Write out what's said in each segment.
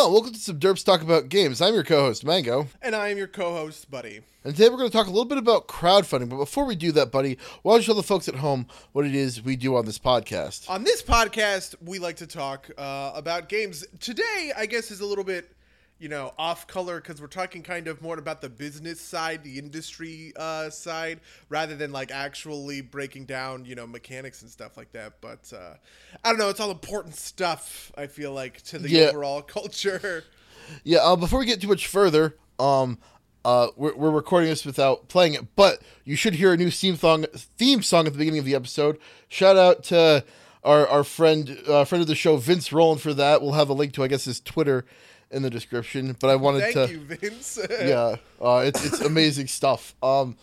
Hello, welcome to some Derps Talk About Games. I'm your co-host, Mango. And I am your co-host, Buddy. And today we're going to talk a little bit about crowdfunding. But before we do that, Buddy, why don't you tell the folks at home what it is we do on this podcast? On this podcast, we like to talk uh, about games. Today, I guess, is a little bit, you know, off color because we're talking kind of more about the business side, the industry uh, side, rather than like actually breaking down, you know, mechanics and stuff like that. But uh, I don't know, it's all important stuff. I feel like to the Yeah. overall culture. Yeah, uh, before we get too much further, um, uh, we're, we're recording this without playing it, but you should hear a new theme song, theme song at the beginning of the episode. Shout out to our, our friend, uh, friend of the show, Vince Rowland, for that. We'll have a link to, I guess, his Twitter in the description. But I wanted Thank to, you, Vince. yeah, uh, it's it's amazing stuff. Um,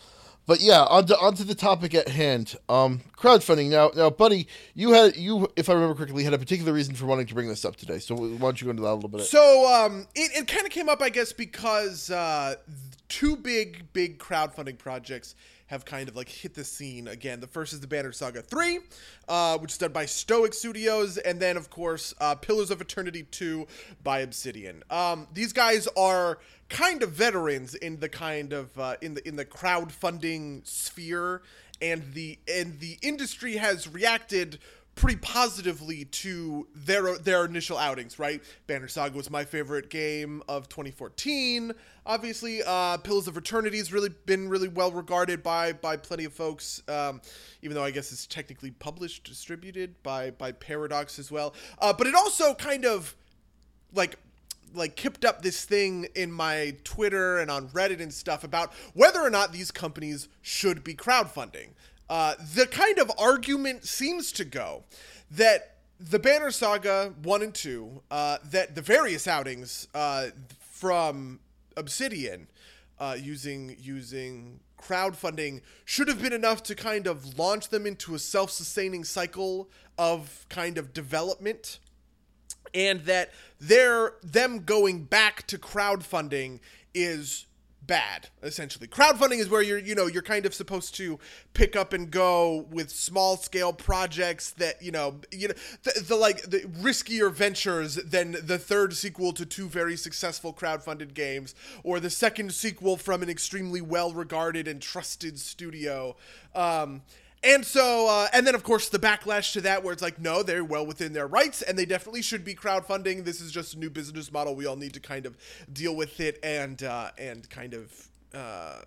but yeah, onto onto the topic at hand. Um, crowdfunding. Now, now, buddy, you had you, if I remember correctly, had a particular reason for wanting to bring this up today. So why don't you go into that a little bit? So um, it, it kind of came up, I guess, because uh, two big, big crowdfunding projects have kind of like hit the scene again. The first is the Banner Saga 3, uh, which is done by Stoic Studios, and then, of course, uh, Pillars of Eternity 2 by Obsidian. Um, these guys are kind of veterans in the kind of uh, in the in the crowdfunding sphere, and the and the industry has reacted pretty positively to their their initial outings, right? Banner Saga was my favorite game of 2014. Obviously, uh, Pillars of Eternity has really been really well regarded by by plenty of folks. Um, even though I guess it's technically published, distributed by by Paradox as well. Uh, but it also kind of like like kept up this thing in my Twitter and on Reddit and stuff about whether or not these companies should be crowdfunding. Uh, the kind of argument seems to go that the Banner Saga one and two, uh, that the various outings uh, from Obsidian uh, using using crowdfunding should have been enough to kind of launch them into a self-sustaining cycle of kind of development. And that their them going back to crowdfunding is bad essentially. Crowdfunding is where you're you know you're kind of supposed to pick up and go with small scale projects that you know you know the, the like the riskier ventures than the third sequel to two very successful crowdfunded games or the second sequel from an extremely well regarded and trusted studio. Um and so, uh, and then of course the backlash to that, where it's like, no, they're well within their rights, and they definitely should be crowdfunding. This is just a new business model. We all need to kind of deal with it and uh, and kind of uh,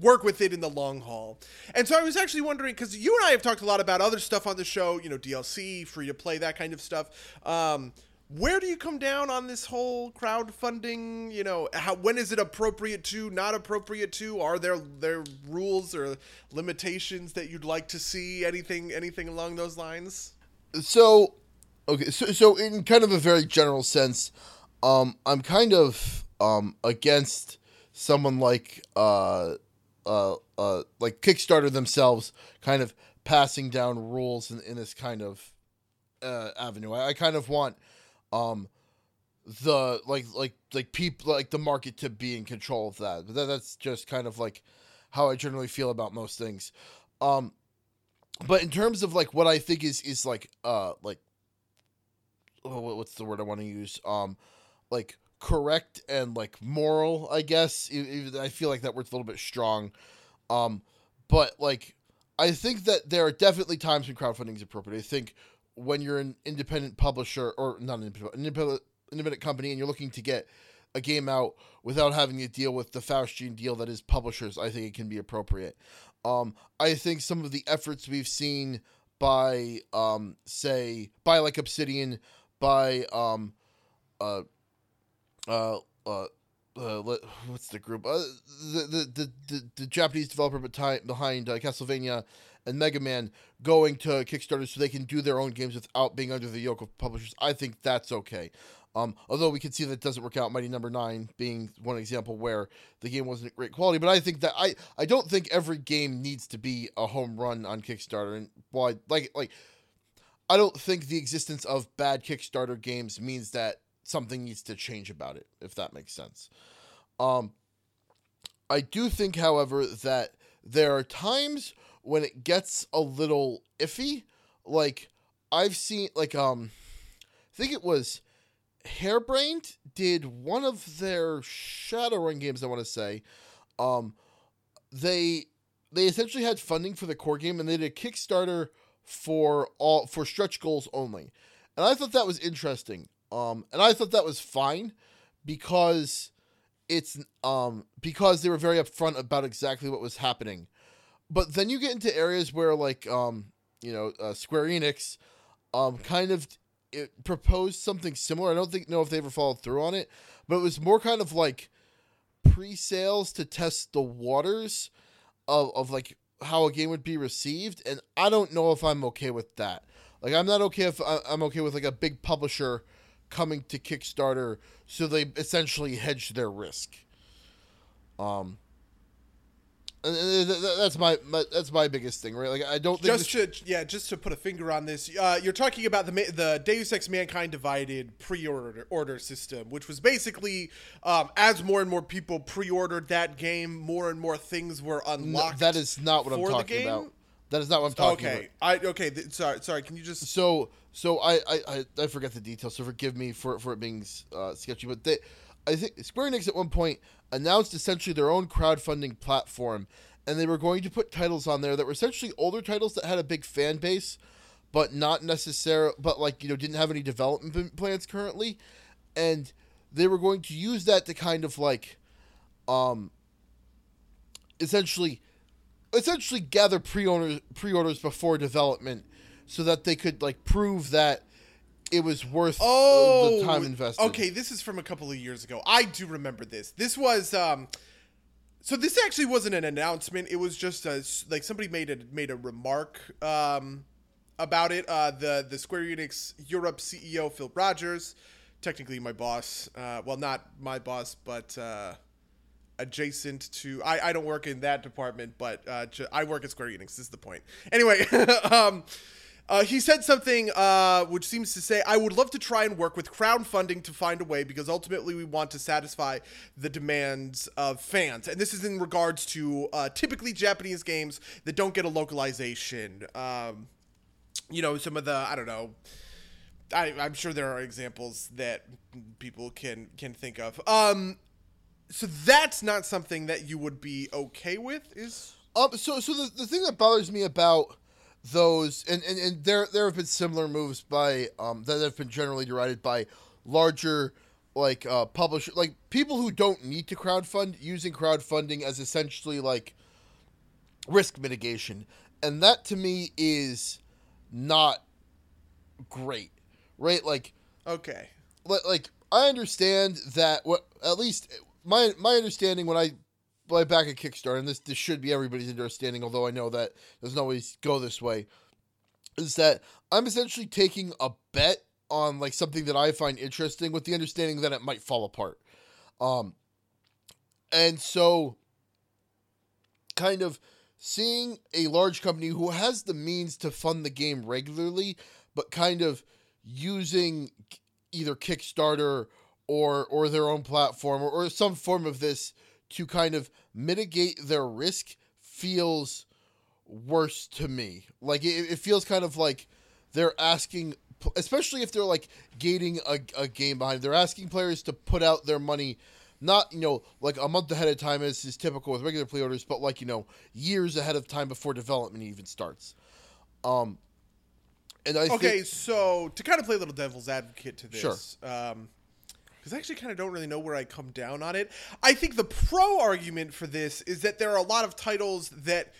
work with it in the long haul. And so I was actually wondering because you and I have talked a lot about other stuff on the show, you know, DLC, free to play, that kind of stuff. Um, where do you come down on this whole crowdfunding? You know, how when is it appropriate to, not appropriate to? Are there there rules or limitations that you'd like to see? Anything anything along those lines? so okay so so in kind of a very general sense um i'm kind of um against someone like uh uh uh like kickstarter themselves kind of passing down rules in, in this kind of uh avenue I, I kind of want um the like like like people like the market to be in control of that. But that, that's just kind of like how i generally feel about most things. Um but in terms of like what I think is is like uh like oh, what's the word I want to use? Um like correct and like moral I guess. I feel like that word's a little bit strong. Um but like I think that there are definitely times when crowdfunding is appropriate. I think when you're an independent publisher or not an independent independent, company and you're looking to get a game out without having to deal with the Faustian deal that is publishers I think it can be appropriate. Um, I think some of the efforts we've seen by, um, say, by like Obsidian, by, um, uh, uh, uh, uh, what's the group? Uh, the, the, the, the, Japanese developer behind uh, Castlevania and Mega Man going to Kickstarter so they can do their own games without being under the yoke of publishers. I think that's okay. Um, although we can see that doesn't work out. Mighty Number Nine being one example where the game wasn't great quality, but I think that I I don't think every game needs to be a home run on Kickstarter. And why like like I don't think the existence of bad Kickstarter games means that something needs to change about it. If that makes sense. Um, I do think, however, that there are times when it gets a little iffy. Like I've seen, like um, I think it was Harebrained did one of their Shadowrun games. I want to say, um, they they essentially had funding for the core game, and they did a Kickstarter for all for stretch goals only, and I thought that was interesting. Um, and I thought that was fine because it's um because they were very upfront about exactly what was happening. But then you get into areas where like um you know uh, Square Enix um kind of it proposed something similar. I don't think know if they ever followed through on it, but it was more kind of like pre-sales to test the waters of of like how a game would be received, and I don't know if I'm okay with that. Like I'm not okay if I'm okay with like a big publisher coming to Kickstarter, so they essentially hedge their risk. Um, that's my, my, that's my biggest thing, right? Like I don't think just to yeah, just to put a finger on this, uh, you're talking about the the Deus Ex Mankind Divided pre-order order system, which was basically um, as more and more people pre-ordered that game, more and more things were unlocked. No, that is not what I'm talking about. That is not what I'm talking okay. about. Okay, I okay. Th- sorry, sorry. Can you just so so I I I, forget the details. So forgive me for for it being uh, sketchy. But they, I think Square Enix at one point announced essentially their own crowdfunding platform, and they were going to put titles on there that were essentially older titles that had a big fan base, but not necessarily, but like you know didn't have any development plans currently, and they were going to use that to kind of like, um, essentially essentially gather pre-orders pre-orders before development so that they could like prove that it was worth oh, the time invested. Okay, this is from a couple of years ago. I do remember this. This was um so this actually wasn't an announcement. It was just a like somebody made a made a remark um about it. Uh the the Square Enix Europe CEO Phil Rogers, technically my boss. Uh well, not my boss, but uh adjacent to I, I don't work in that department but uh, I work at Square Enix this is the point anyway um, uh, he said something uh, which seems to say I would love to try and work with crowdfunding to find a way because ultimately we want to satisfy the demands of fans and this is in regards to uh, typically Japanese games that don't get a localization um, you know some of the I don't know I, am sure there are examples that people can can think of. Um, so that's not something that you would be okay with, is? Um. So, so the, the thing that bothers me about those, and, and, and there there have been similar moves by um that have been generally derided by larger like uh publisher like people who don't need to crowdfund using crowdfunding as essentially like risk mitigation, and that to me is not great, right? Like, okay, like I understand that what at least my my understanding when I I back a Kickstarter, and this this should be everybody's understanding, although I know that doesn't always go this way, is that I'm essentially taking a bet on like something that I find interesting with the understanding that it might fall apart. Um and so kind of seeing a large company who has the means to fund the game regularly, but kind of using either Kickstarter or or their own platform or, or some form of this to kind of mitigate their risk feels worse to me. Like it, it feels kind of like they're asking, especially if they're like gating a, a game behind. They're asking players to put out their money, not you know like a month ahead of time as is typical with regular pre-orders, but like you know years ahead of time before development even starts. Um, and I okay, think, so to kind of play a little devil's advocate to this, sure. um, because I actually kind of don't really know where I come down on it. I think the pro argument for this is that there are a lot of titles that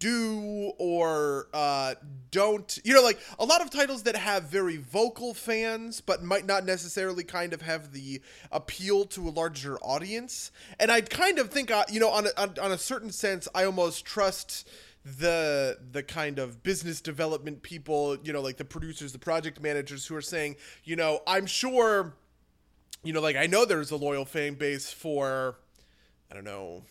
do or uh, don't you know like a lot of titles that have very vocal fans but might not necessarily kind of have the appeal to a larger audience and i kind of think uh, you know on a, on, on a certain sense i almost trust the the kind of business development people you know like the producers the project managers who are saying you know i'm sure you know, like I know there's a loyal fan base for, I don't know,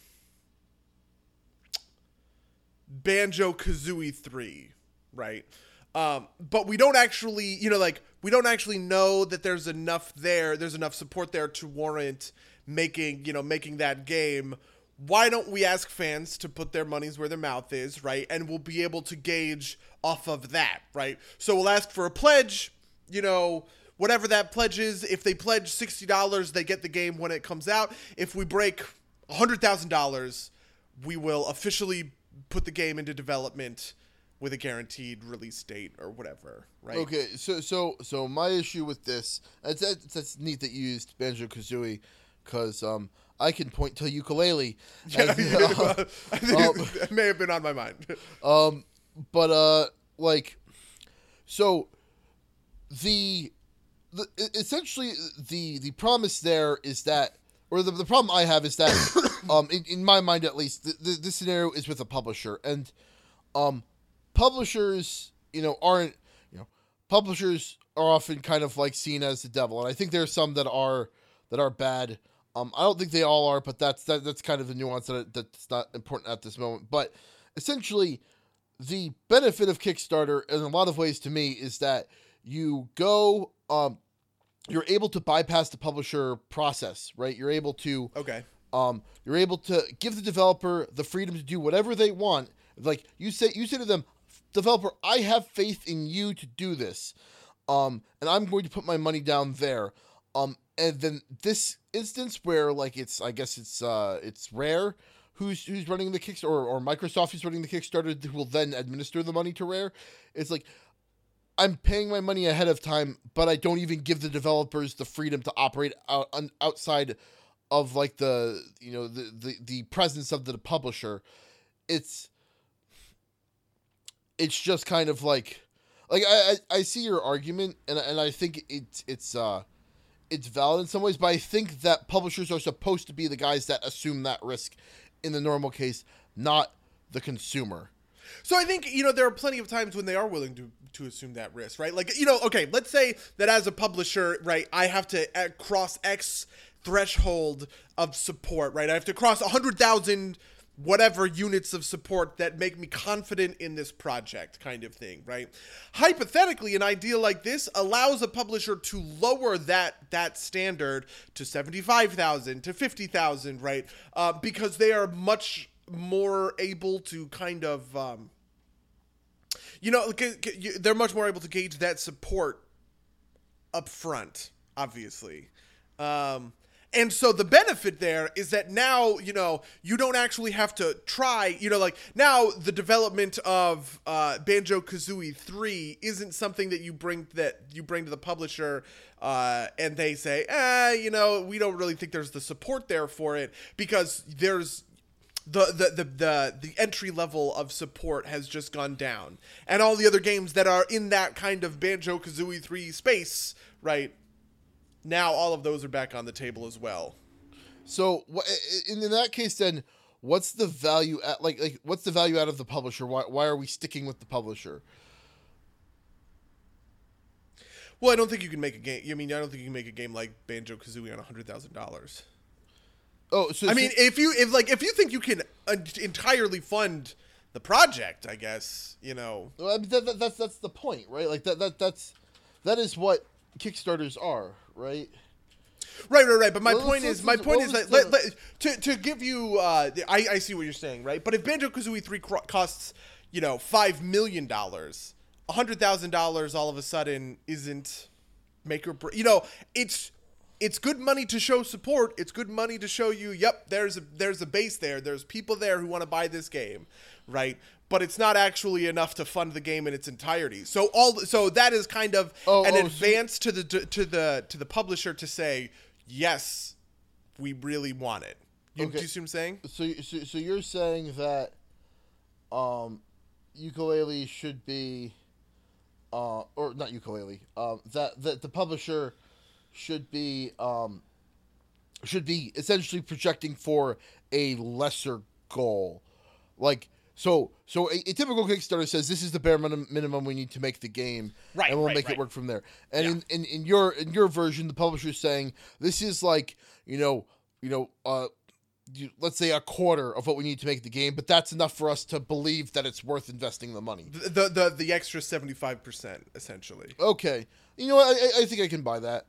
Banjo Kazooie 3, right? Um, but we don't actually, you know, like we don't actually know that there's enough there, there's enough support there to warrant making, you know, making that game. Why don't we ask fans to put their monies where their mouth is, right? And we'll be able to gauge off of that, right? So we'll ask for a pledge, you know, whatever that pledge is. If they pledge sixty dollars, they get the game when it comes out. If we break hundred thousand dollars, we will officially put the game into development with a guaranteed release date or whatever. Right? Okay, so so so my issue with this that's that's, that's neat that you used Banjo Kazooie because um I can point to Yooka-Laylee. Yeah, as, uh, I think um, it may have been on my mind. Um, but uh, like, so the the essentially the the promise there is that, or the, the problem I have is that, um, in, in my mind at least, the, the, this scenario is with a publisher, and um, publishers, you know, aren't you know, publishers are often kind of like seen as the devil, and I think there are some that are that are bad. Um, I don't think they all are, but that's that, that's kind of the nuance that that's not important at this moment. But essentially, the benefit of Kickstarter in a lot of ways to me is that you go um you're able to bypass the publisher process, right? You're able to okay. um you're able to give the developer the freedom to do whatever they want. Like you say you say to them, developer, I have faith in you to do this. Um and I'm going to put my money down there. Um and then this instance where like it's I guess it's uh it's Rare who's who's running the Kickstarter or, or Microsoft who's running the Kickstarter who will then administer the money to Rare. It's like I'm paying my money ahead of time, but I don't even give the developers the freedom to operate out, on, outside of like the you know the, the the presence of the publisher. It's it's just kind of like like I I, I see your argument and and I think it's it's uh it's valid in some ways, but I think that publishers are supposed to be the guys that assume that risk in the normal case, not the consumer. So I think you know there are plenty of times when they are willing to to assume that risk, right? Like you know, okay, let's say that as a publisher, right, I have to uh, cross X threshold of support, right? I have to cross a hundred thousand whatever units of support that make me confident in this project kind of thing right hypothetically an idea like this allows a publisher to lower that that standard to 75,000 to 50,000 right uh, because they are much more able to kind of um, you know they're much more able to gauge that support up front obviously. Um, and so the benefit there is that now you know you don't actually have to try you know like now the development of uh, banjo kazooie 3 isn't something that you bring that you bring to the publisher uh, and they say eh you know we don't really think there's the support there for it because there's the, the the the the entry level of support has just gone down, and all the other games that are in that kind of Banjo Kazooie three space, right? Now all of those are back on the table as well. So in, in that case, then what's the value at like like what's the value out of the publisher? Why why are we sticking with the publisher? Well, I don't think you can make a game. I mean, I don't think you can make a game like Banjo Kazooie on hundred thousand dollars. Oh, so I so- mean, if you if like if you think you can entirely fund the project, I guess you know. Well, I mean, that, that, that's that's the point, right? Like that that that's that is what Kickstarters are, right? Right, right, right. But my Well, point is, my point is that let, let, to to give you, uh, I I see what you're saying, right? But if Banjo Kazooie three costs, you know, five million dollars, a hundred thousand dollars all of a sudden isn't make or break. You know, it's it's good money to show support. It's good money to show you, yep, there's a there's a base there. There's people there who want to buy this game, right? But it's not actually enough to fund the game in its entirety. So all so that is kind of Oh, an oh, so- advance to the to the to the publisher to say, yes, we really want it. You, Okay. Do you see what I'm saying? So so, so you're saying that um Yooka-Laylee should be uh or not Yooka-Laylee um that that the publisher should be um should be essentially projecting for a lesser goal like so so a, a typical kickstarter says this is the bare minimum, minimum we need to make the game Right, and we'll right, make right. it work from there and Yeah. in, in in your in your version the publisher is saying this is like you know you know uh you, let's say a quarter of what we need to make the game, but that's enough for us to believe that it's worth investing the money. The the the, the extra seventy five percent essentially. Okay, you know what? I, I- I think I can buy that.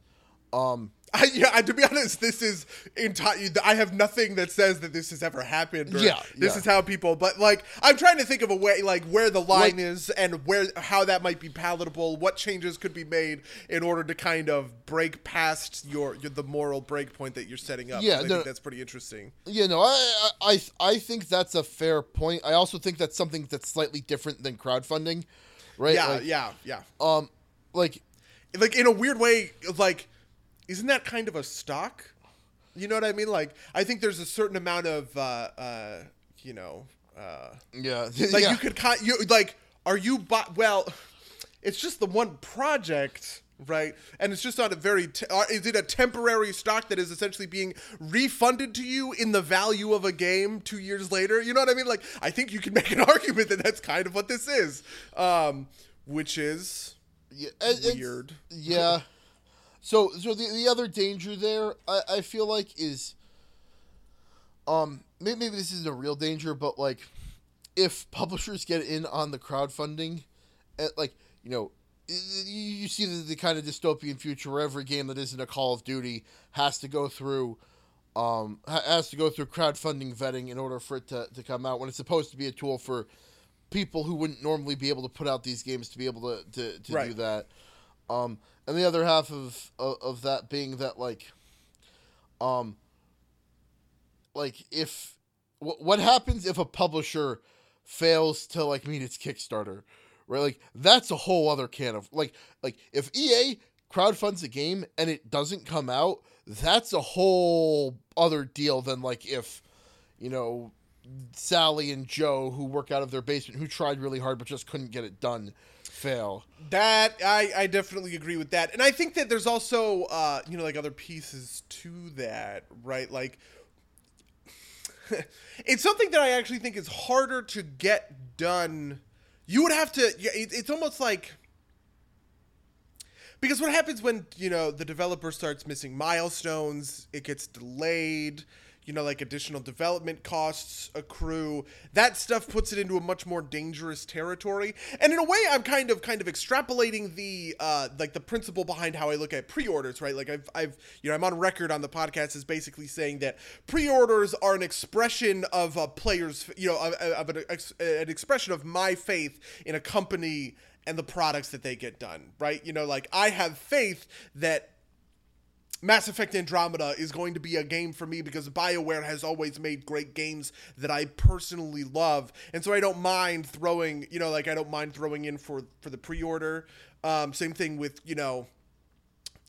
Um, I, yeah, to be honest, this is entire. I have nothing that says that this has ever happened. Or Yeah, this yeah. is how people. But like, I'm trying to think of a way, like where the line Like- is and where how that might be palatable. What changes could be made in order to kind of break past your, your the moral break point that you're setting up. Yeah, I no- think that's pretty interesting. Know, I, I I I think that's a fair point. I also think that's something that's slightly different than crowdfunding, right? Yeah, Like, yeah, yeah. Um, like like in a weird way like isn't that kind of a stock you know what i mean like i think there's a certain amount of uh uh you know uh yeah, like yeah. you could kind you like are you bu- well it's just the one project right and it's just not a very te- uh, is it a temporary stock that is essentially being refunded to you in the value of a game two years later you know what i mean like i think you can make an argument that that's kind of what this is um which is Yeah, weird. Yeah. So so the the other danger there, I, I feel like is um maybe, maybe this isn't a real danger, but like if publishers get in on the crowdfunding, and like you know. You see the, the kind of dystopian future where every game that isn't a Call of Duty has to go through, um, has to go through crowdfunding vetting in order for it to, to come out. When it's supposed to be a tool for people who wouldn't normally be able to put out these games to be able to to, to do that. Um, and the other half of, of of that being that like, um, like if wh- what happens if a publisher fails to like meet its Kickstarter, right? Like that's a whole other can of like like if EA crowdfunds a game and it doesn't come out, that's a whole other deal than like if you know Sally and Joe who work out of their basement who tried really hard but just couldn't get it done fail. That I, I definitely agree with that, and I think that there's also uh, you know like other pieces to that, right? Like it's something that I actually think is harder to get done. You would have to. It's almost like because what happens when you know the developer starts missing milestones, it gets delayed. You know, like additional development costs accrue. That stuff puts it into a much more dangerous territory. And in a way, I'm kind of kind of extrapolating the uh, like the principle behind how I look at pre-orders, right? Like I've I've you know I'm on record on the podcast as basically saying that pre-orders are an expression of a player's you know of, of an, an expression of my faith in a company and the products that they get done, right? You know, like I have faith that Mass Effect Andromeda is going to be a game for me because BioWare has always made great games that I personally love. And so I don't mind throwing, you know, like I don't mind throwing in for for the pre-order. Um, same thing with, you know,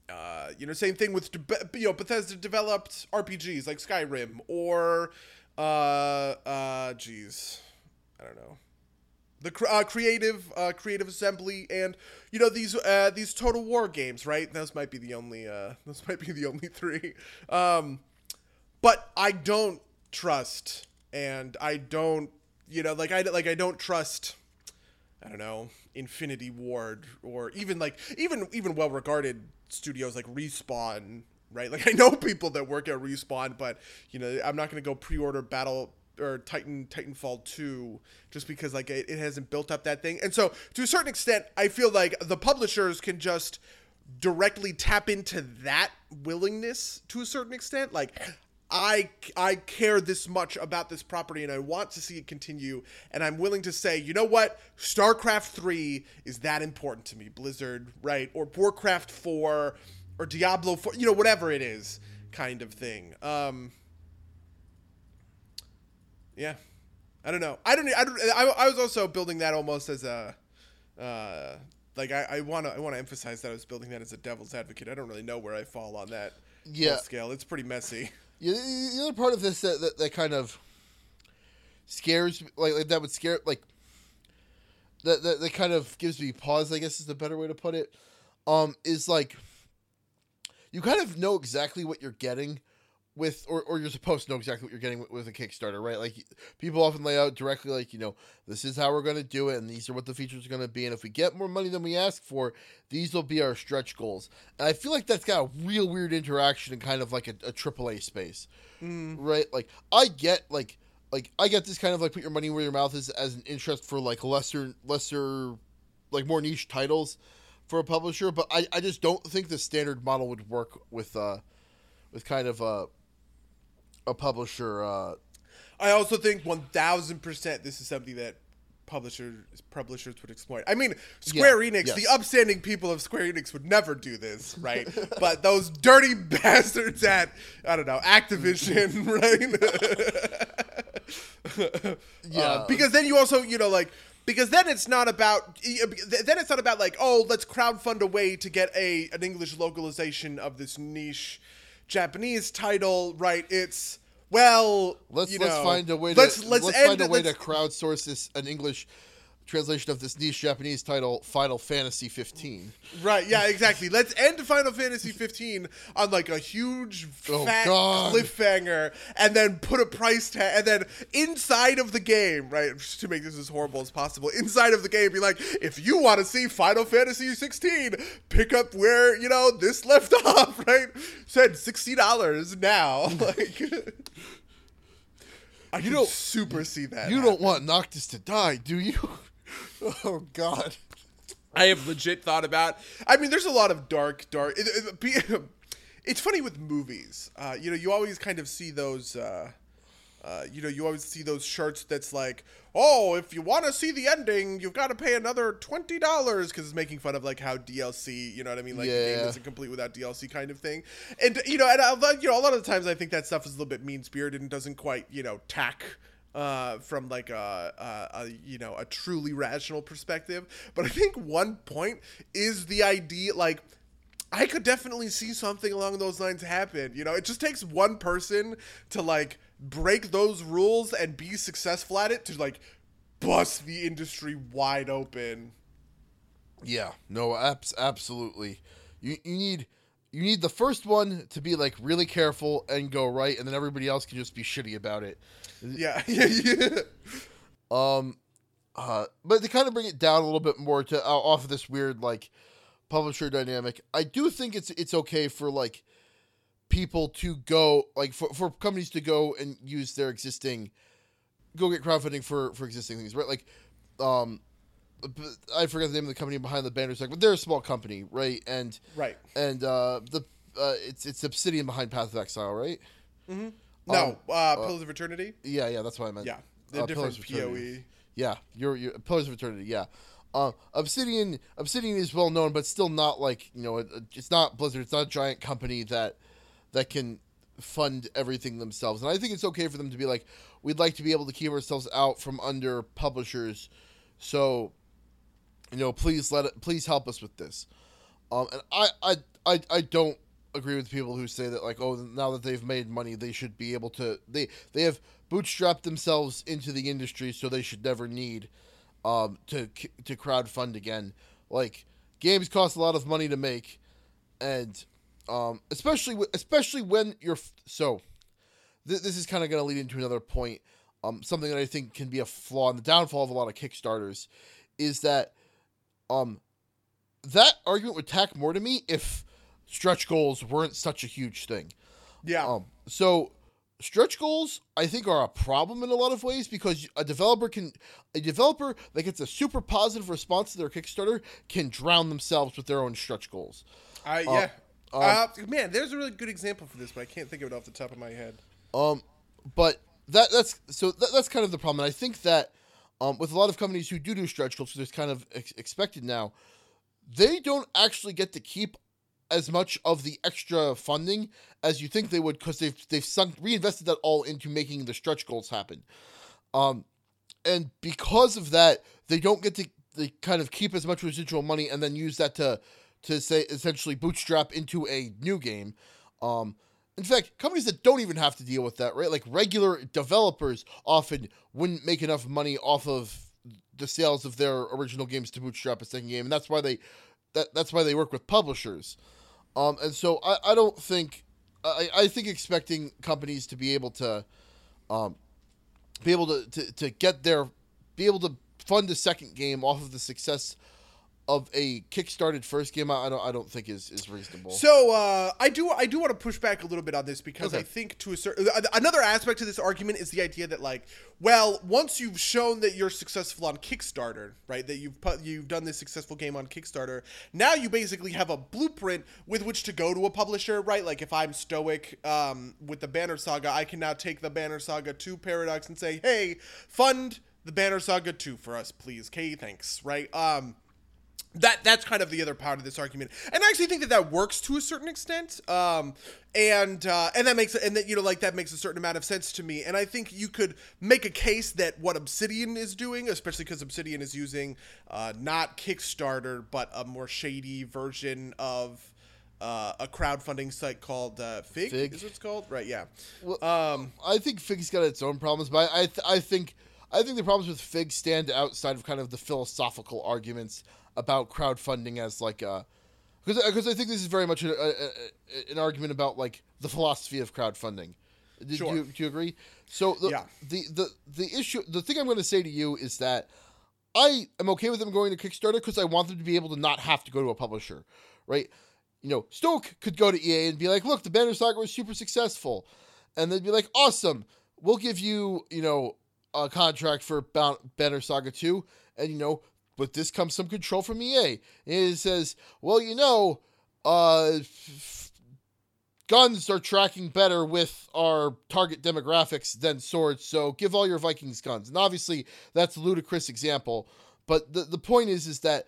uh, you know, same thing with you know Bethesda developed RPGs like Skyrim or uh uh geez, I don't know. The uh, creative uh, creative assembly and you know these uh, these total war games right those might be the only uh, those might be the only three um, but I don't trust and I don't you know like I like I don't trust I don't know, Infinity Ward or even like even even well regarded studios like Respawn, right? Like I know people that work at Respawn, but you know, I'm not going to go pre-order Battle or Titan Titanfall 2 just because like it, it hasn't built up that thing. And so to a certain extent, I feel like the publishers can just directly tap into that willingness to a certain extent like I I care this much about this property and I want to see it continue and I'm willing to say, you know what? StarCraft 3 is that important to me, Blizzard, right? Or Warcraft 4 or Diablo 4, you know, whatever it is kind of thing. Um Yeah. I don't know. I don't I don't I, I was also building that almost as a uh like I, I want to I want to emphasize that I was building that as a devil's advocate. I don't really know where I fall on that Yeah. scale. It's pretty messy. Yeah, the the other part of this that, that, that kind of scares like, like that would scare like that, that that kind of gives me pause. I guess is the better way to put it. Um, is like you kind of know exactly what you're getting with, or, or you're supposed to know exactly what you're getting with, with a Kickstarter, right? Like people often lay out directly, like you know, this is how we're going to do it, and these are what the features are going to be, and if we get more money than we ask for, these will be our stretch goals. And I feel like that's got a real weird interaction in kind of like a, a AAA space, right? Like I get like like I get this kind of like put your money where your mouth is as an interest for like lesser lesser like more niche titles, for a publisher, but I, I just don't think the standard model would work with uh with kind of a a publisher. Uh, I also think one thousand percent this is something that publishers publishers would exploit. I mean, Square Yeah, Enix, yes. the upstanding people of Square Enix would never do this, right? but those dirty bastards at I don't know Activision, right? Yeah. Uh, because then you also you know like. Because then it's not about then it's not about like oh let's crowdfund a way to get a an English localization of this niche Japanese title right? It's well let's let's know, find a way to let's let's, let's, find a way to crowdsource this an English translation of this niche Japanese title, Final Fantasy 15. Right, yeah, exactly. Let's end Final Fantasy 15 on like a huge Oh, fat God. cliffhanger and then put a price tag and then inside of the game, right, to make this as horrible as possible, inside of the game be like, if you want to see Final Fantasy 16, pick up where, you know, this left off, right? Said $60 now. Like I you don't- super see that. You don't want Noctis to die, do you? oh God. I have legit thought about. I mean, there's a lot of dark, dark. It, it- be- it's funny with movies. Uh, you know, you always kind of see those. Uh, uh, you know, you always see those shirts that's like, oh, if you want to see the ending, you've got to pay another twenty dollars because it's making fun of like how DLC. You know what I mean? Like the game Yeah. isn't complete without DLC kind of thing. And you know, and I, you know, a lot of the times I think that stuff is a little bit mean spirited and doesn't quite you know tack uh, from like a, a, a you know a truly rational perspective. But I think one point is the idea like. I could definitely see something along those lines happen. You know, it just takes one person to like break those rules and be successful at it to like bust the industry wide open. Yeah, no, abs- absolutely. You you need you need the first one to be like really careful and go right, and then everybody else can just be shitty about it. Yeah, yeah, yeah. Um, uh, but to kind of bring it down a little bit more to uh, off of this weird like publisher dynamic, I do think it's it's okay for like people to go like for, for companies to go and use their existing go get crowdfunding for for existing things, right? Like, um, I forget the name of the company behind the banner but they're a small company, right? And Right. and uh, the uh, it's it's Obsidian behind Path of Exile, right? No, uh, Pillars of Eternity. Yeah, yeah, that's what I meant. Yeah, the Uh, different of POE. Yeah, you're, you're Pillars of Eternity. Yeah, uh, Obsidian. Obsidian is well known, but still not like you know, it, it's not Blizzard. It's not a giant company that that can fund everything themselves. And I think it's okay for them to be like, we'd like to be able to keep ourselves out from under publishers. So, you know, please let it. Please help us with this. Um, and I, I, I, I don't agree with people who say that like, oh, now that they've made money, they should be able to. They they have bootstrapped themselves into the industry, so they should never need um, to to crowdfund again. Like games cost a lot of money to make, and um, especially especially when you're so. Th- this is kind of going to lead into another point. Um, something that I think can be a flaw and the downfall of a lot of Kickstarters is that um, that argument would tack more to me if stretch goals weren't such a huge thing. Yeah. Um, so stretch goals, I think, are a problem in a lot of ways because a developer can, a developer that gets a super positive response to their Kickstarter can drown themselves with their own stretch goals. I yeah. um, uh, man, there's a really good example for this, but I can't think of it off the top of my head. Um, but that that's so that, that's kind of the problem. And I think that um, with a lot of companies who do do stretch goals, because it's kind of ex- expected now, they don't actually get to keep as much of the extra funding as you think they would because they've they've sunk reinvested that all into making the stretch goals happen. Um, and because of that, they don't get to they kind of keep as much residual money and then use that to to say essentially bootstrap into a new game. Um, in fact, companies that don't even have to deal with that, right? Like regular developers often wouldn't make enough money off of the sales of their original games to bootstrap a second game, and that's why they that that's why they work with publishers. Um, and so I, I don't think I, I think expecting companies to be able to um, be able to, to, to get their be able to fund a second game off of the success of a kickstarted first game, I don't I don't think is is reasonable. So uh, I do I do want to push back a little bit on this because Okay. I think to a certain another aspect to this argument is the idea that like well once you've shown that you're successful on Kickstarter right that you've put you've done this successful game on Kickstarter now you basically have a blueprint with which to go to a publisher right like if I'm Stoic um, with the Banner Saga I can now take the Banner Saga to Paradox and say hey fund the Banner Saga 2 for us please okay thanks right um that that's kind of the other part of this argument and i actually think that that works to a certain extent um and uh and that makes and that you know like that makes a certain amount of sense to me and i think you could make a case that what obsidian is doing especially because obsidian is using uh not kickstarter but a more shady version of uh, a crowdfunding site called uh, Fig, Fig. is what it's called, right? Yeah. Well, Um, I think Fig's got its own problems, but I th- I think I think the problems with Fig stand outside of kind of the philosophical arguments about crowdfunding as like a because because I think this is very much a, a, a, an argument about like the philosophy of crowdfunding. Do, Sure. you, do you agree? So the, Yeah. the the the issue the thing I'm going to say to you is that I am okay with them going to Kickstarter because I want them to be able to not have to go to a publisher, right? You know, Stoic could go to EA and be like, "Look, the Banner Saga was super successful," and they'd be like, "Awesome, we'll give you, you know, a contract for Banner Saga 2, and you know, with this comes some control from EA." It says, "Well, you know, uh." f- Guns are tracking better with our target demographics than swords, so give all your Vikings guns. And obviously, that's a ludicrous example, but the, the point is is that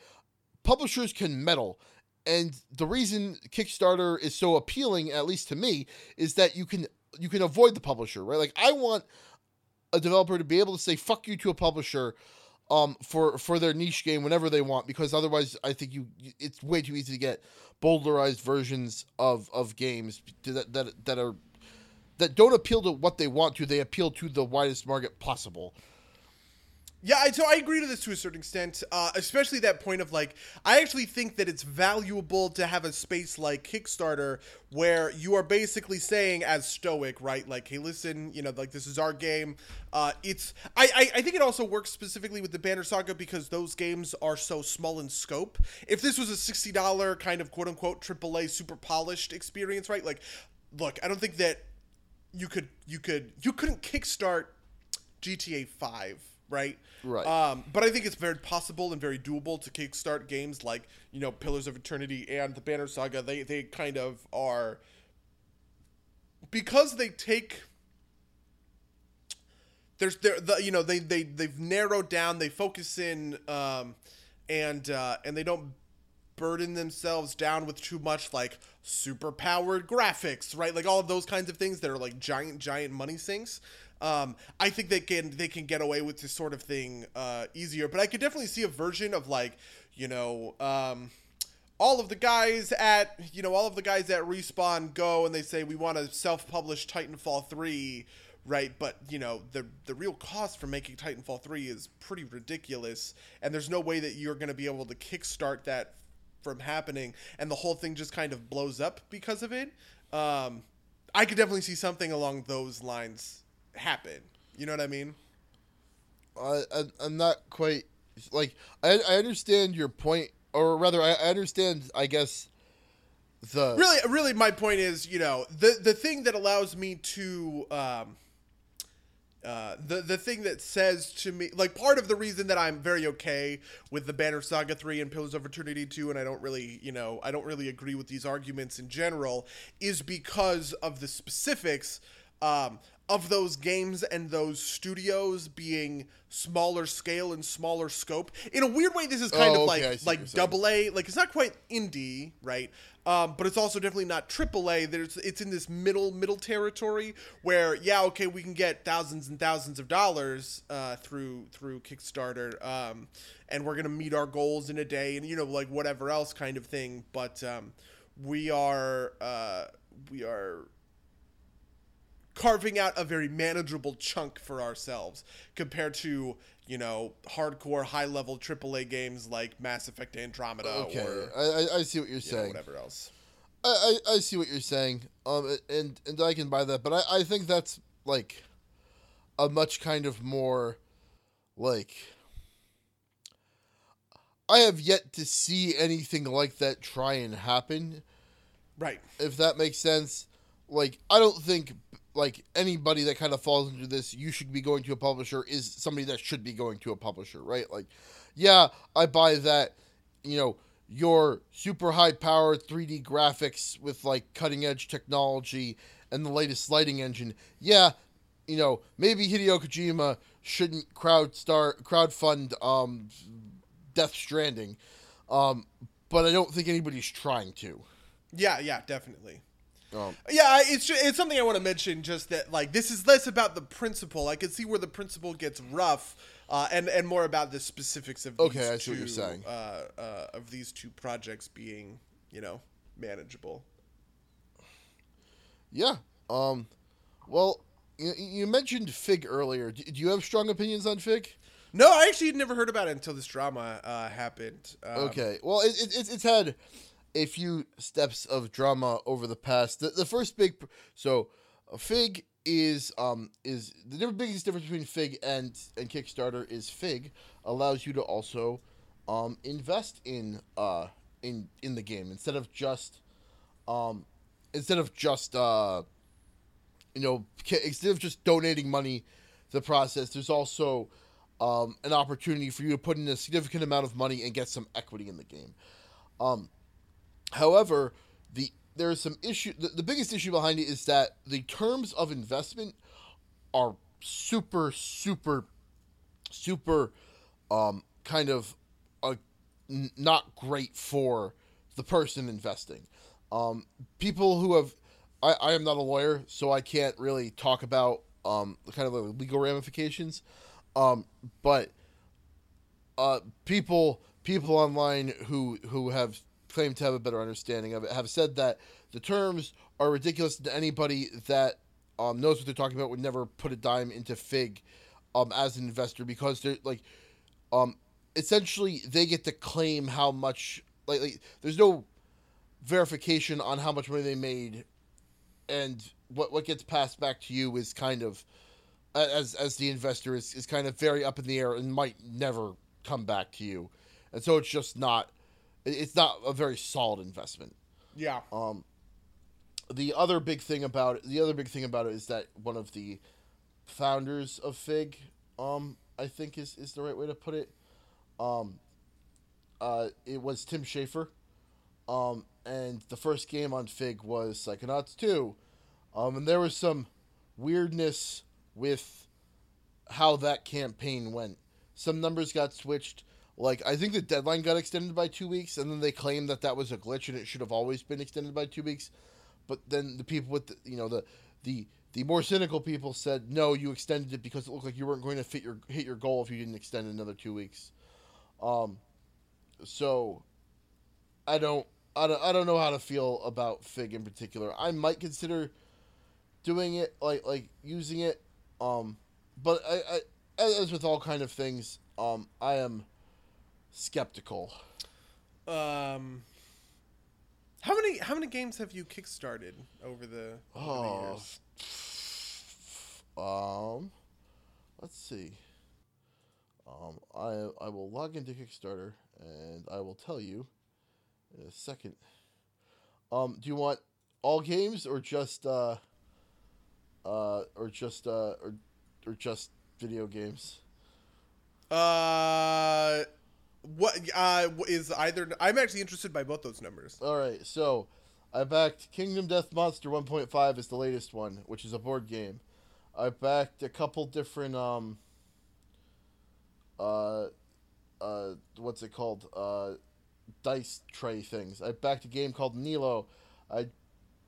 publishers can meddle and the reason kickstarter is so appealing at least to me is that you can you can avoid the publisher right like i want a developer to be able to say fuck you to a publisher um for for their niche game whenever they want because otherwise i think you it's way too easy to get bowdlerized versions of of games that that that are that don't appeal to what they want to they appeal to the widest market possible Yeah, so I agree to this to a certain extent, uh, especially that point of like, I actually think that it's valuable to have a space like Kickstarter where you are basically saying, as Stoic, right? Like, hey, listen, you know, like this is our game. Uh, it's I, I I think it also works specifically with the Banner Saga because those games are so small in scope. If this was a sixty dollar kind of quote unquote AAA super polished experience, right? Like, look, I don't think that you could you could you couldn't kickstart GTA 5, right? Right. Um, but I think it's very possible and very doable to kickstart games like, you know, Pillars of Eternity and the Banner Saga. They they kind of are because they take there's there the you know they they they've narrowed down, they focus in um and uh and they don't burden themselves down with too much like super powered graphics, right? Like all of those kinds of things that are like giant, giant money sinks. Um, I think they can they can get away with this sort of thing uh, easier. But I could definitely see a version of like you know um, all of the guys at you know all of the guys at respawn go and they say we want to self-publish titanfall 3 right but you know the the real cost for making titanfall 3 is pretty ridiculous and there's no way that you're going to be able to kickstart that from happening and the whole thing just kind of blows up because of it um i could definitely see something along those lines happen you know what i mean I, I I'm not quite like I I understand your point, or rather, I, I understand. I guess the really really my point is you know the the thing that allows me to um uh, the the thing that says to me like part of the reason that I'm very okay with the Banner Saga 3 and Pillars of Eternity 2 and I don't really you know I don't really agree with these arguments in general is because of the specifics um, of those games and those studios being smaller scale and smaller scope in a weird way this is kind Oh, of okay, like like double A like it's not quite indie right um, but it's also definitely not AAA. There's it's in this middle middle territory where yeah okay we can get thousands and thousands of dollars uh, through through Kickstarter um, and we're gonna meet our goals in a day and you know like whatever else kind of thing. But um, we are uh, we are carving out a very manageable chunk for ourselves compared to you know hardcore high level AAA games like Mass Effect Andromeda okay, or I, I see what you're you know, saying. whatever else. I, I I see what you're saying. Um, and and I can buy that, but I I think that's like a much kind of more like I have yet to see anything like that try and happen. Right. If that makes sense. Like I don't think like anybody that kind of falls into this you should be going to a publisher is somebody that should be going to a publisher, right? Like yeah, I buy that, you know, your super high powered 3D graphics with like cutting edge technology and the latest lighting engine. Yeah, you know, maybe Hideo Kojima shouldn't crowd start crowd fund um, Death Stranding, um, but I don't think anybody's trying to. Yeah, yeah, definitely. Um, Yeah, it's it's something I want to mention. Just that, like, this is less about the principle. I can see where the principle gets rough, uh, and and more about the specifics of these Okay, I see two, what you're saying. Uh, uh, of these two projects being, you know, manageable. yeah. Um, well, you, you mentioned Fig earlier. Do, do you have strong opinions on Fig? No, I actually had never heard about it until this drama uh, happened. Um, Okay. Well, it, it, it's it's had a few steps of drama over the past. The, the first big, so uh, Fig is um is the biggest difference between Fig and and Kickstarter is Fig allows you to also um invest in uh in in the game instead of just um instead of just uh you know instead of just donating money to the process there's also um, an opportunity for you to put in a significant amount of money and get some equity in the game um, however the there is some issue the, the biggest issue behind it is that the terms of investment are super super super um, kind of uh, n- not great for the person investing. Um, people who have, I, I am not a lawyer, so I can't really talk about um, the kind of the legal ramifications. Um, but uh, people people online who who have claimed to have a better understanding of it. Have said that the terms are ridiculous to anybody that um, knows what they're talking about would never put a dime into Fig um, as an investor because they're like um, essentially they get to claim how much like, like there's no verification on how much money they made and what what gets passed back to you is kind of as as the investor is, is kind of very up in the air and might never come back to you. And so it's just not it's not a very solid investment Yeah. um, the other big thing about it, the other big thing about it is that one of the founders of Fig, um, I think is, is the right way to put it. Um, uh, it was Tim Schafer. Um, and the first game on Fig was Psychonauts 2. Um, and there was some weirdness with how that campaign went. Some numbers got switched. Like, I think the deadline got extended by two weeks, and then they claimed that that was a glitch and it should have always been extended by two weeks. But then the people with, the, you know, the, the, the more cynical people said, no, you extended it because it looked like you weren't going to fit your, hit your goal if you didn't extend another two weeks. Um, so I don't, I don't, I don't know how to feel about Fig in particular. I might consider doing it, like, like using it. Um, but I, I, as with all kind of things, um, I am skeptical. Um, how many how many games have you kickstarted over the, over the Oh. years? Um, let's see. Um, I I will log into Kickstarter and I will tell you in a second. Um, do you want all games or just uh, uh, or just uh, or or just video games? Uh, what uh is either? I'm actually interested by both those numbers. All right, so I backed Kingdom Death Monster 1.5 is the latest one, which is a board game. I backed a couple different um uh uh what's it called? Uh dice tray things. I backed a game called Nilo. I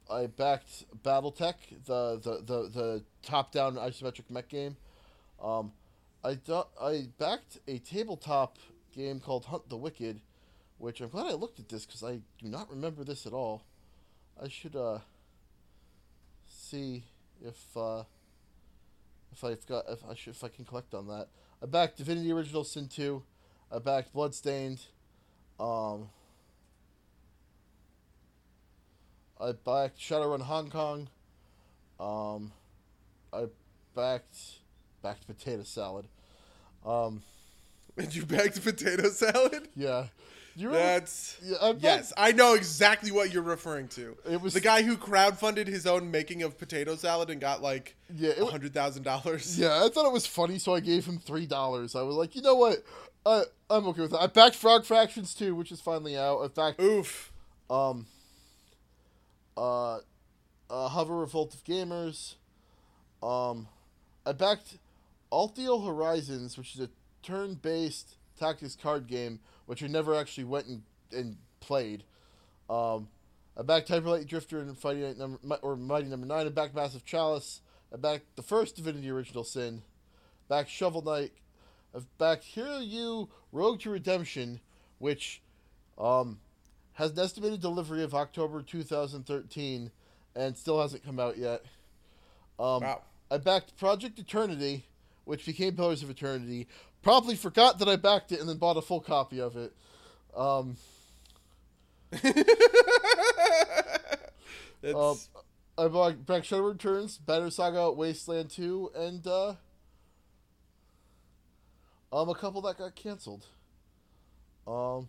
I backed BattleTech, the the the, the top-down isometric mech game. Um I do, I backed a tabletop game called Hunt the Wicked which I'm glad I looked at this because I do not remember this at all. I should uh see if uh if I've got if I should if I can collect on that. I backed Divinity Original Sin 2. I backed Bloodstained. Um I backed Shadowrun Hong Kong. Um I backed backed potato salad. Um And you bagged potato salad? Yeah. You? That's Yeah, I bet- yes, I know exactly what you're referring to. It was- the guy who crowdfunded his own making of potato salad and got like Yeah, hundred thousand dollars. Yeah, I thought it was funny, so I gave him three dollars. I was like, you know what? I I'm okay with that. I backed Frog Fractions too, which is finally out. I backed Oof. um uh, uh Hover Revolt of Gamers. Um I backed Altial Horizons, which is a turn-based tactics card game, which I never actually went and, and played. Um I backed Hyperlight Drifter and Fighting Night number or Mighty Number Nine. I backed Massive Chalice. I backed the first Divinity Original Sin. Backed Shovel Knight. I've backed Hero-U Rogue to Redemption, which um, has an estimated delivery of October 2013 and still hasn't come out yet. Um, Wow. I backed Project Eternity, which became Pillars of Eternity. Promptly forgot that I backed it and then bought a full copy of it. Um, It's, um, I bought back Shadowrun Returns, Banner Saga, Wasteland 2, and uh, um, a couple that got canceled. Um,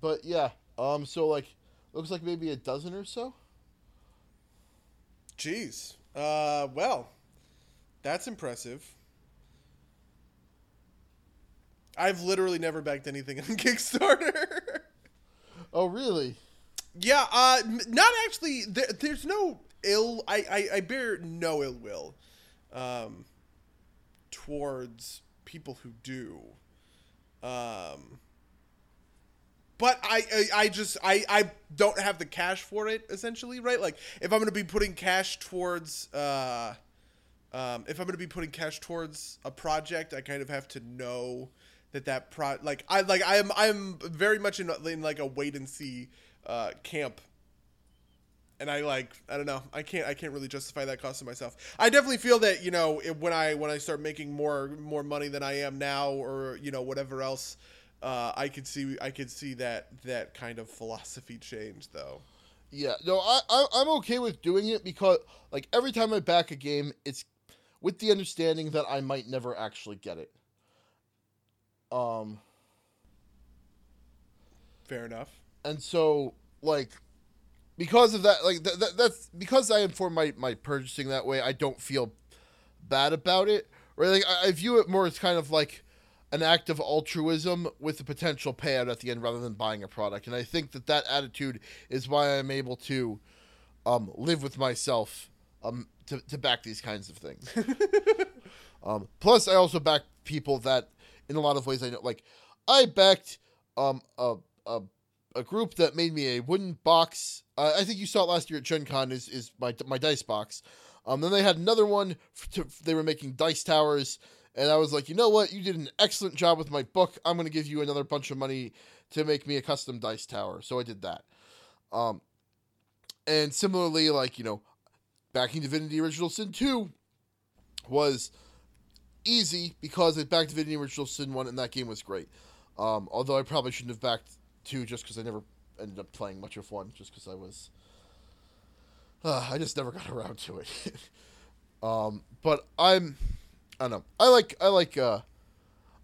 but yeah, um, so like, looks like maybe a dozen or so. Jeez. Uh, well, that's impressive. I've literally never backed anything on Kickstarter. Oh, really? yeah, uh, not actually. There, there's no ill. I, I I bear no ill will, um, towards people who do. Um. But I, I, I just I, I don't have the cash for it essentially right like if I'm gonna be putting cash towards uh, um, if I'm going to be putting cash towards a project, I kind of have to know that that pro like I like I am I'm very much in, in like a wait and see uh, camp. And I like I don't know I can't I can't really justify that cost to myself. I definitely feel that you know it, when I when I start making more more money than I am now or you know whatever else, uh, I could see I could see that that kind of philosophy change though. Yeah, no, I, I I'm okay with doing it because like every time I back a game, it's with the understanding that I might never actually get it. Um, Fair enough. and so like because of that, like th- th- that's because I inform my my purchasing that way. I don't feel bad about it. Right, like I, I view it more as kind of like an act of altruism with a potential payout at the end rather than buying a product. And I think that that attitude is why I'm able to um, live with myself um, to, to back these kinds of things. um, plus, I also back people that, in a lot of ways, I know. Like, I backed um, a, a, a group that made me a wooden box. Uh, I think you saw it last year at Gen Con, is, is my, my dice box. Um, then they had another one. To, they were making dice towers. And I was like, you know what? You did an excellent job with my book. I'm going to give you another bunch of money to make me a custom dice tower. So I did that. Um, and similarly, like, you know, backing Divinity Original Sin 2 was easy because I backed Divinity Original Sin 1 and that game was great. Um, although I probably shouldn't have backed 2 just because I never ended up playing much of 1 just because I was. Uh, I just never got around to it. um, but I'm. I don't know. I like. I like. Uh,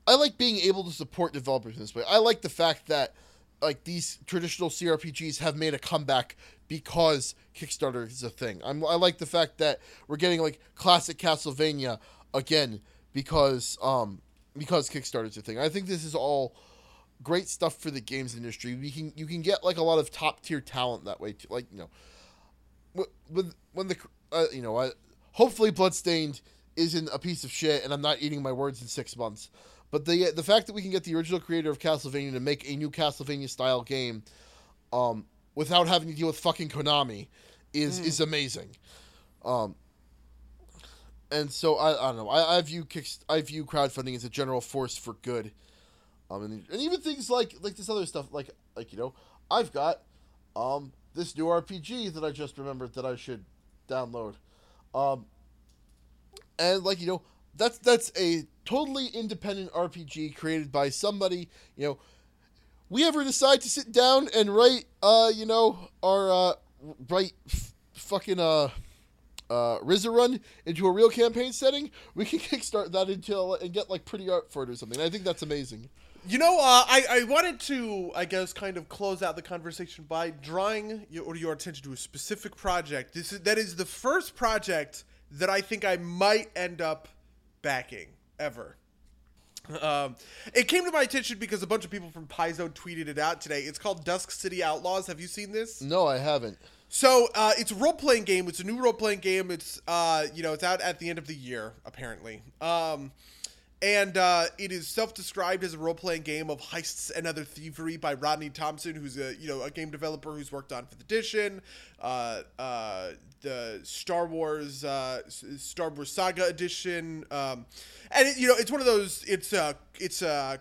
I like being able to support developers in this way. I like the fact that like these traditional CRPGs have made a comeback because Kickstarter is a thing. I'm, I like the fact that we're getting like classic Castlevania again because um because Kickstarter is a thing. I think this is all great stuff for the games industry. We can you can get like a lot of top tier talent that way too. Like you know, wh- when when the uh, you know I hopefully Bloodstained isn't a piece of shit and I'm not eating my words in six months. But the the fact that we can get the original creator of Castlevania to make a new Castlevania style game, um, without having to deal with fucking Konami, is is amazing. Um, and so I, I don't know. I, I view kick I view crowdfunding as a general force for good. Um, and, and even things like like this other stuff, like like you know, I've got um this new RPG that I just remembered that I should download. Um, and like you know, that's that's a totally independent RPG created by somebody. You know, we ever decide to sit down and write, uh, you know, our uh, write f- fucking uh, uh, RZA run into a real campaign setting, we can kickstart that until and get like pretty art for it or something. I think that's amazing. You know, uh, I, I wanted to, I guess, kind of close out the conversation by drawing your, your attention to a specific project. This is, that is the first project that I think I might end up backing ever. Um, it came to my attention because a bunch of people from Paizo tweeted it out today. It's called Dusk City Outlaws. Have you seen this? No, I haven't. So uh, it's a role playing game. It's a new role playing game. It's uh, you know it's out at the end of the year apparently. Um, and uh, it is self-described as a role-playing game of heists and other thievery by Rodney Thompson, who's a you know a game developer who's worked on Fifth Edition, uh, uh, the Star Wars uh, Star Wars Saga Edition, um, and it, you know it's one of those. It's a it's a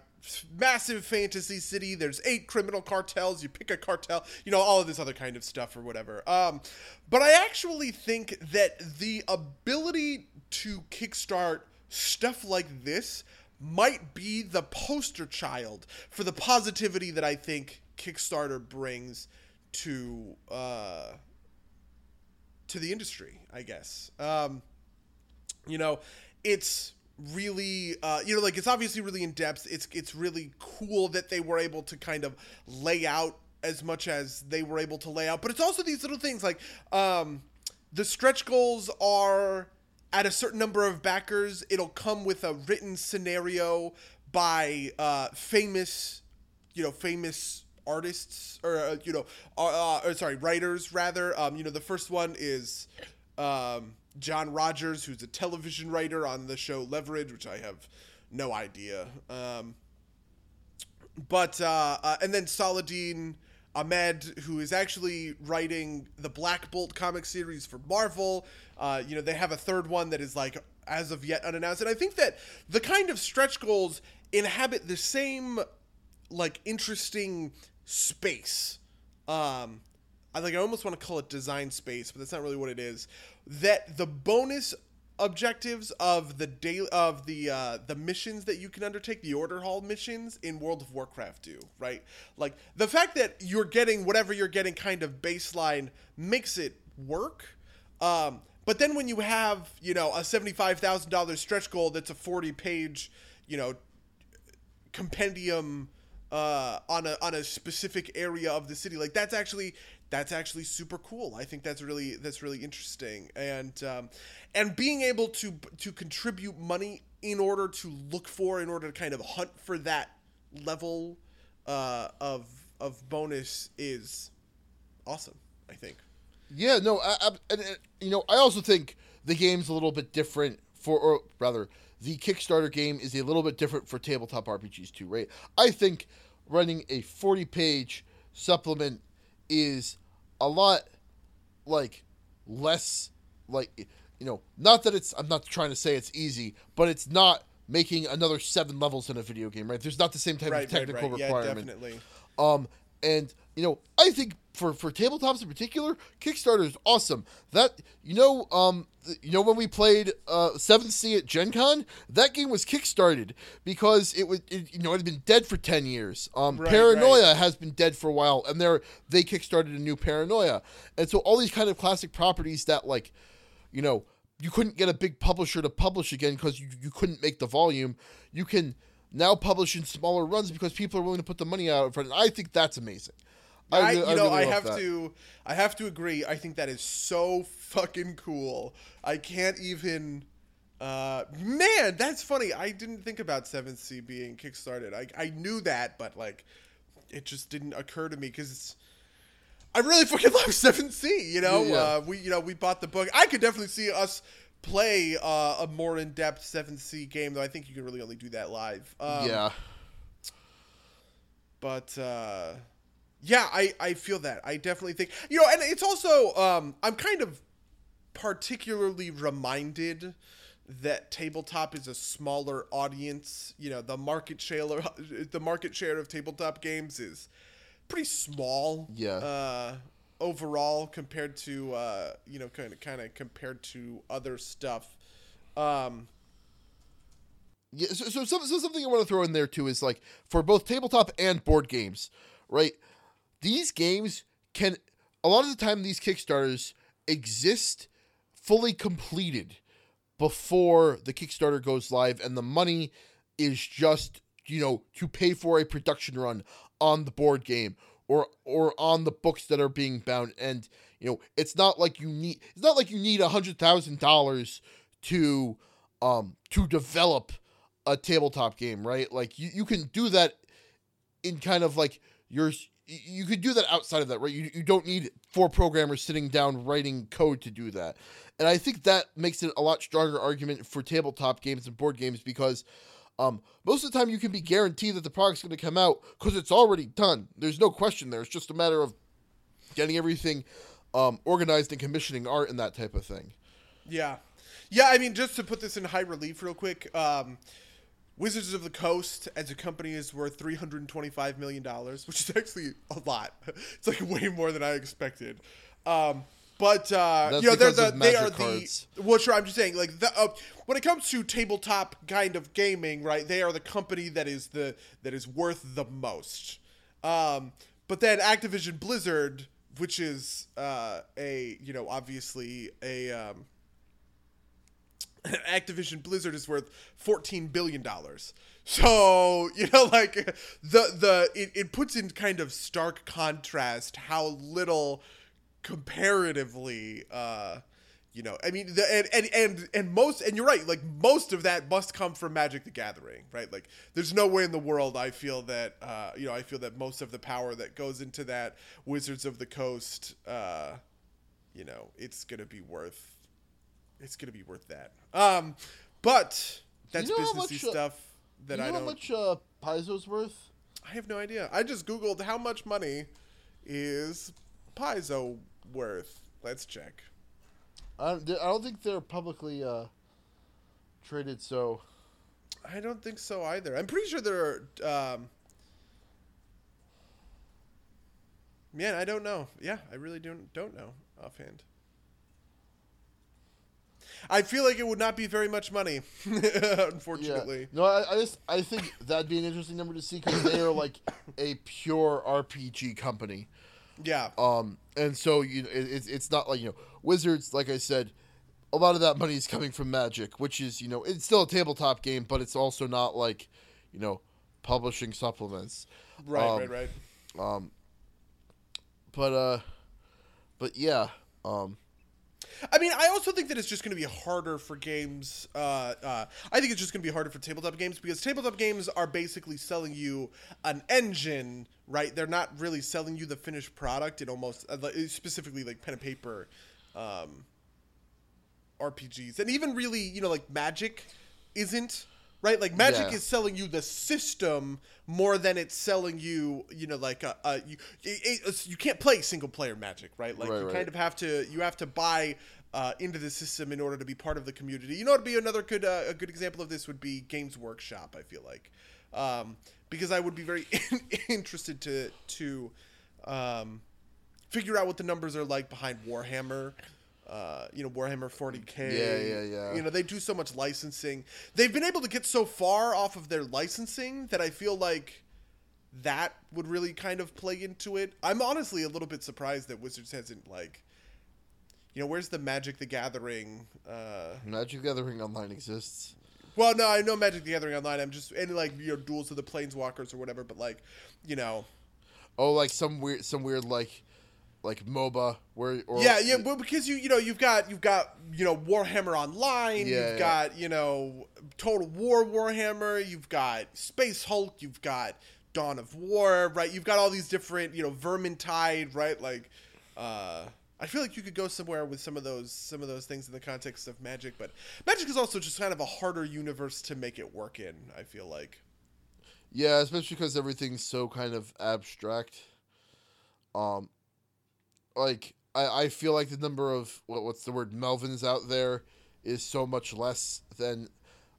massive fantasy city. There's eight criminal cartels. You pick a cartel. You know all of this other kind of stuff or whatever. Um, but I actually think that the ability to kickstart stuff like this might be the poster child for the positivity that I think Kickstarter brings to uh, to the industry. I guess um, you know it's really uh, you know like it's obviously really in depth. It's it's really cool that they were able to kind of lay out as much as they were able to lay out, but it's also these little things like um, the stretch goals are at a certain number of backers, it'll come with a written scenario by uh, famous, you know, famous artists or uh, you know, uh, or sorry, writers rather. Um, you know, the first one is um, John Rogers, who's a television writer on the show Leverage, which I have no idea. Um, but uh, uh, and then Saladin Ahmed, who is actually writing the Black Bolt comic series for Marvel. Uh, you know, they have a third one that is like as of yet unannounced. And I think that the kind of stretch goals inhabit the same like interesting space. Um, I like I almost want to call it design space, but that's not really what it is. That the bonus objectives of the day of the uh, the missions that you can undertake, the order hall missions in World of Warcraft do, right? Like the fact that you're getting whatever you're getting kind of baseline makes it work. Um, but then when you have, you know, a $75,000 stretch goal that's a 40 page, you know, compendium uh, on a on a specific area of the city, like that's actually that's actually super cool. I think that's really that's really interesting, and um, and being able to to contribute money in order to look for, in order to kind of hunt for that level uh, of of bonus is awesome. I think. Yeah, no, I, I, and, you know, I also think the game's a little bit different for, or rather, the Kickstarter game is a little bit different for tabletop RPGs too, right? I think running a forty-page supplement is a lot like less like you know not that it's i'm not trying to say it's easy but it's not making another seven levels in a video game right? There's not the same type right, of technical right, right. requirement yeah, definitely. Um and you know i think for for tabletops in particular kickstarter is awesome. That you know um you know when we played uh 7th sea at gen con that game was kickstarted because it was it, you know it had been dead for 10 years. Um Right, paranoia right. has been dead for a while and they're they kickstarted a new paranoia. And so all these kind of classic properties that like you know you couldn't get a big publisher to publish again because you, you couldn't make the volume. You can now publishing smaller runs because people are willing to put the money out in front and i think that's amazing I, re- you know, really I have that. to, I have to agree. I think that is so fucking cool. I can't even. Uh, man, that's funny. I didn't think about Seventh Sea being kickstarted. I I knew that, but like, it just didn't occur to me because I really fucking love Seventh Sea. You know, Yeah. uh, we you know we bought the book. I could definitely see us play uh, a more in depth 7C game, though. I think you can really only do that live. Um, yeah but uh, yeah, I I feel that. I definitely think you know, and it's also um, I'm kind of particularly reminded that tabletop is a smaller audience. You know, the market share the market share of tabletop games is pretty small. Yeah. Uh, overall, compared to uh, you know, kind of kind of compared to other stuff. Um, Yeah, so, so, so something I want to throw in there too is like for both tabletop and board games, right? These games can a lot of the time these Kickstarters exist fully completed before the Kickstarter goes live, and the money is just you know to pay for a production run on the board game or or on the books that are being bound. And you know it's not like you need it's not like you need a hundred thousand dollars to um to develop a tabletop game right? Like you, you can do that in kind of like your you could do that outside of that right? You, you don't need four programmers sitting down writing code to do that. And i think that makes it a lot stronger argument for tabletop games and board games because um, most of the time, you can be guaranteed that the product's going to come out because it's already done. There's no question there. It's just a matter of getting everything um, organized and commissioning art and that type of thing. Yeah, yeah. I mean, just to put this in high relief, real quick. Um, Wizards of the Coast as a company is worth three hundred and twenty-five million dollars, which is actually a lot. It's like way more than I expected. Um, but uh, That's you know, they're the they are cards. the well, sure. I'm just saying, like, the, uh, when it comes to tabletop kind of gaming, right? They are the company that is the that is worth the most. Um, but then Activision Blizzard, which is uh, a you know obviously a um, Activision Blizzard is worth fourteen billion dollars. So you know, like the the it, it puts in kind of stark contrast how little comparatively uh you know i mean the, and, and and and most and you're right like most of that must come from magic the gathering right like there's no way in the world i feel that uh you know i feel that most of the power that goes into that wizards of the coast uh you know it's gonna be worth it's gonna be worth that um but that's you know how businessy much, uh, stuff that you know i how don't much uh, Paizo's worth? I have no idea. I just googled how much money is Paizo worth. Let's check. I don't, I don't think they're publicly uh, traded, so I don't think so either. I'm pretty sure there are. Um, man, I don't know. Yeah, I really don't don't know offhand. I feel like it would not be very much money, unfortunately. Yeah. No, I, I just I think that'd be an interesting number to see because they are like a pure RPG company. Yeah. Um, and so you know, it, it's it's not like you know Wizards. Like I said, a lot of that money is coming from Magic, which is you know it's still a tabletop game, but it's also not like you know publishing supplements. Right, Um, right, right. Um, but uh, but yeah. Um, I mean, I also think that it's just going to be harder for games. Uh, uh, I think it's just going to be harder for tabletop games because tabletop games are basically selling you an engine, right? They're not really selling you the finished product. It almost, uh, specifically like pen and paper um, RPGs, and even really, you know, like Magic isn't. Right, like Magic Yeah. is selling you the system more than it's selling you, you know, like a, a you, it, you can't play single player Magic, right? Like Right, you right. kind of have to you have to buy uh, into the system in order to be part of the community. You know, would be another good uh, a good example of this would be Games Workshop. I feel like um, because I would be very interested to to um, figure out what the numbers are like behind Warhammer. Uh, you know, Warhammer 40k. Yeah, yeah, yeah. You know, they do so much licensing. They've been able to get so far off of their licensing that I feel like that would really kind of play into it. I'm honestly a little bit surprised that Wizards hasn't like you know, where's the Magic the Gathering uh Magic the Gathering Online exists. Well, no, I know Magic the Gathering online. I'm just and like you know duels of the planeswalkers or whatever, but like, you know, Oh, like some weird, some weird like, like MOBA where or yeah, yeah, well, because you you know you've got you've got you know Warhammer Online, Yeah, you've yeah. got you know Total War Warhammer, you've got Space Hulk, you've got Dawn of War, right? You've got all these different you know Vermintide, right? Like, uh, I feel like you could go somewhere with some of those some of those things in the context of Magic, but Magic is also just kind of a harder universe to make it work in. I feel like. Yeah, especially because everything's so kind of abstract. Um, like I, I feel like the number of what what's the word Melvins out there is so much less than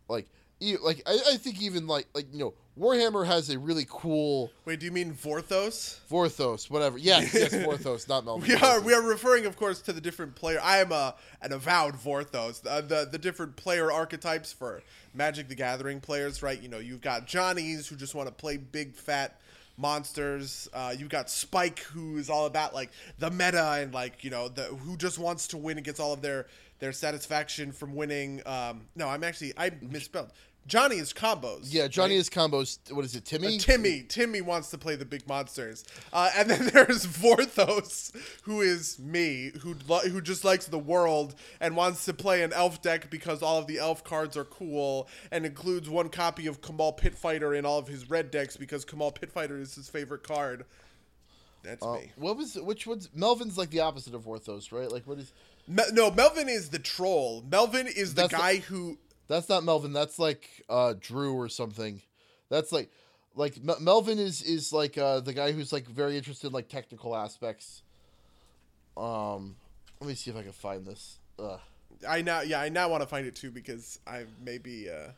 like e- like I, I think even like like you know Warhammer has a really cool Wait, do you mean Vorthos? Vorthos whatever yes yes Vorthos not Melvin We are we are referring, of course, to the different player. I am a an avowed Vorthos. The, the the different player archetypes for Magic the Gathering players, right? You know, you've got Johnnies who just want to play big fat monsters. Uh, you've got Spike who is all about like the meta and like you know the who just wants to win and gets all of their their satisfaction from winning. Um, no, I'm actually I misspelled. Johnny is combos. Yeah, Johnny right? is combos. What is it, Timmy? Uh, Timmy. Timmy wants to play the big monsters, uh, and then there's Vorthos, who is me, who lo- who just likes the world and wants to play an elf deck because all of the elf cards are cool, and includes one copy of Kamahl Pitfighter in all of his red decks because Kamahl Pitfighter is his favorite card. That's Uh, me. what was which one's Melvin's like the opposite of Vorthos, right? Like what is Me- no, Melvin is the troll. Melvin is the That's the- guy who. That's not Melvin. That's like uh Drew or something. That's like like Mel- Melvin is is like uh the guy who's like very interested in like technical aspects. Um let me see if I can find this. Ugh. I now, yeah, I now want to find it too because I may be uh,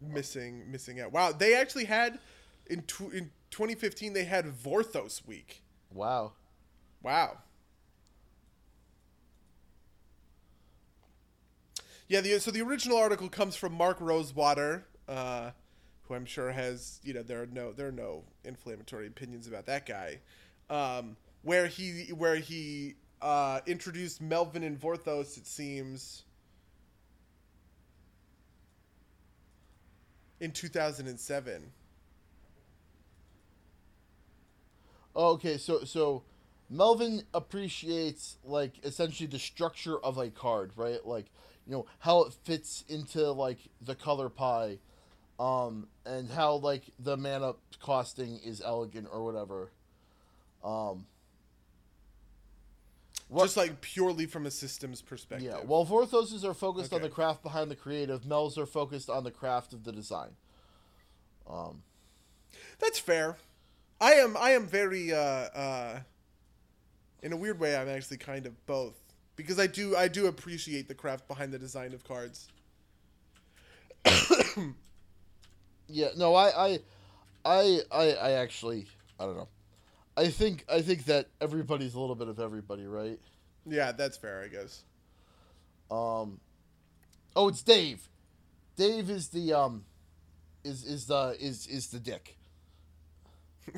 missing missing out. Wow, they actually had in tw- in 2015 they had Vorthos week. Wow. Wow. Yeah, the, so the original article comes from Mark Rosewater, uh, who I'm sure has you know there are no there are no inflammatory opinions about that guy, um, where he where he uh, introduced Melvin and Vorthos. It seems in 2007. Oh, okay, so so Melvin appreciates like essentially the structure of a card, right? Like, you know, how it fits into like the color pie um and how like the mana costing is elegant or whatever. Um What- Just like purely from a systems perspective. yeah, while Vorthoses are focused on the craft behind the creative, Mel's are focused on the craft of the design. Um That's fair. I am I am very uh uh in a weird way I'm actually kind of both because I do I do appreciate the craft behind the design of cards. Yeah, no, I, I, I, I, I actually, I don't know. I think, I think that everybody's a little bit of everybody, right? Yeah, that's fair, I guess. Um, oh, it's Dave. Dave is the um, is is the is is the dick.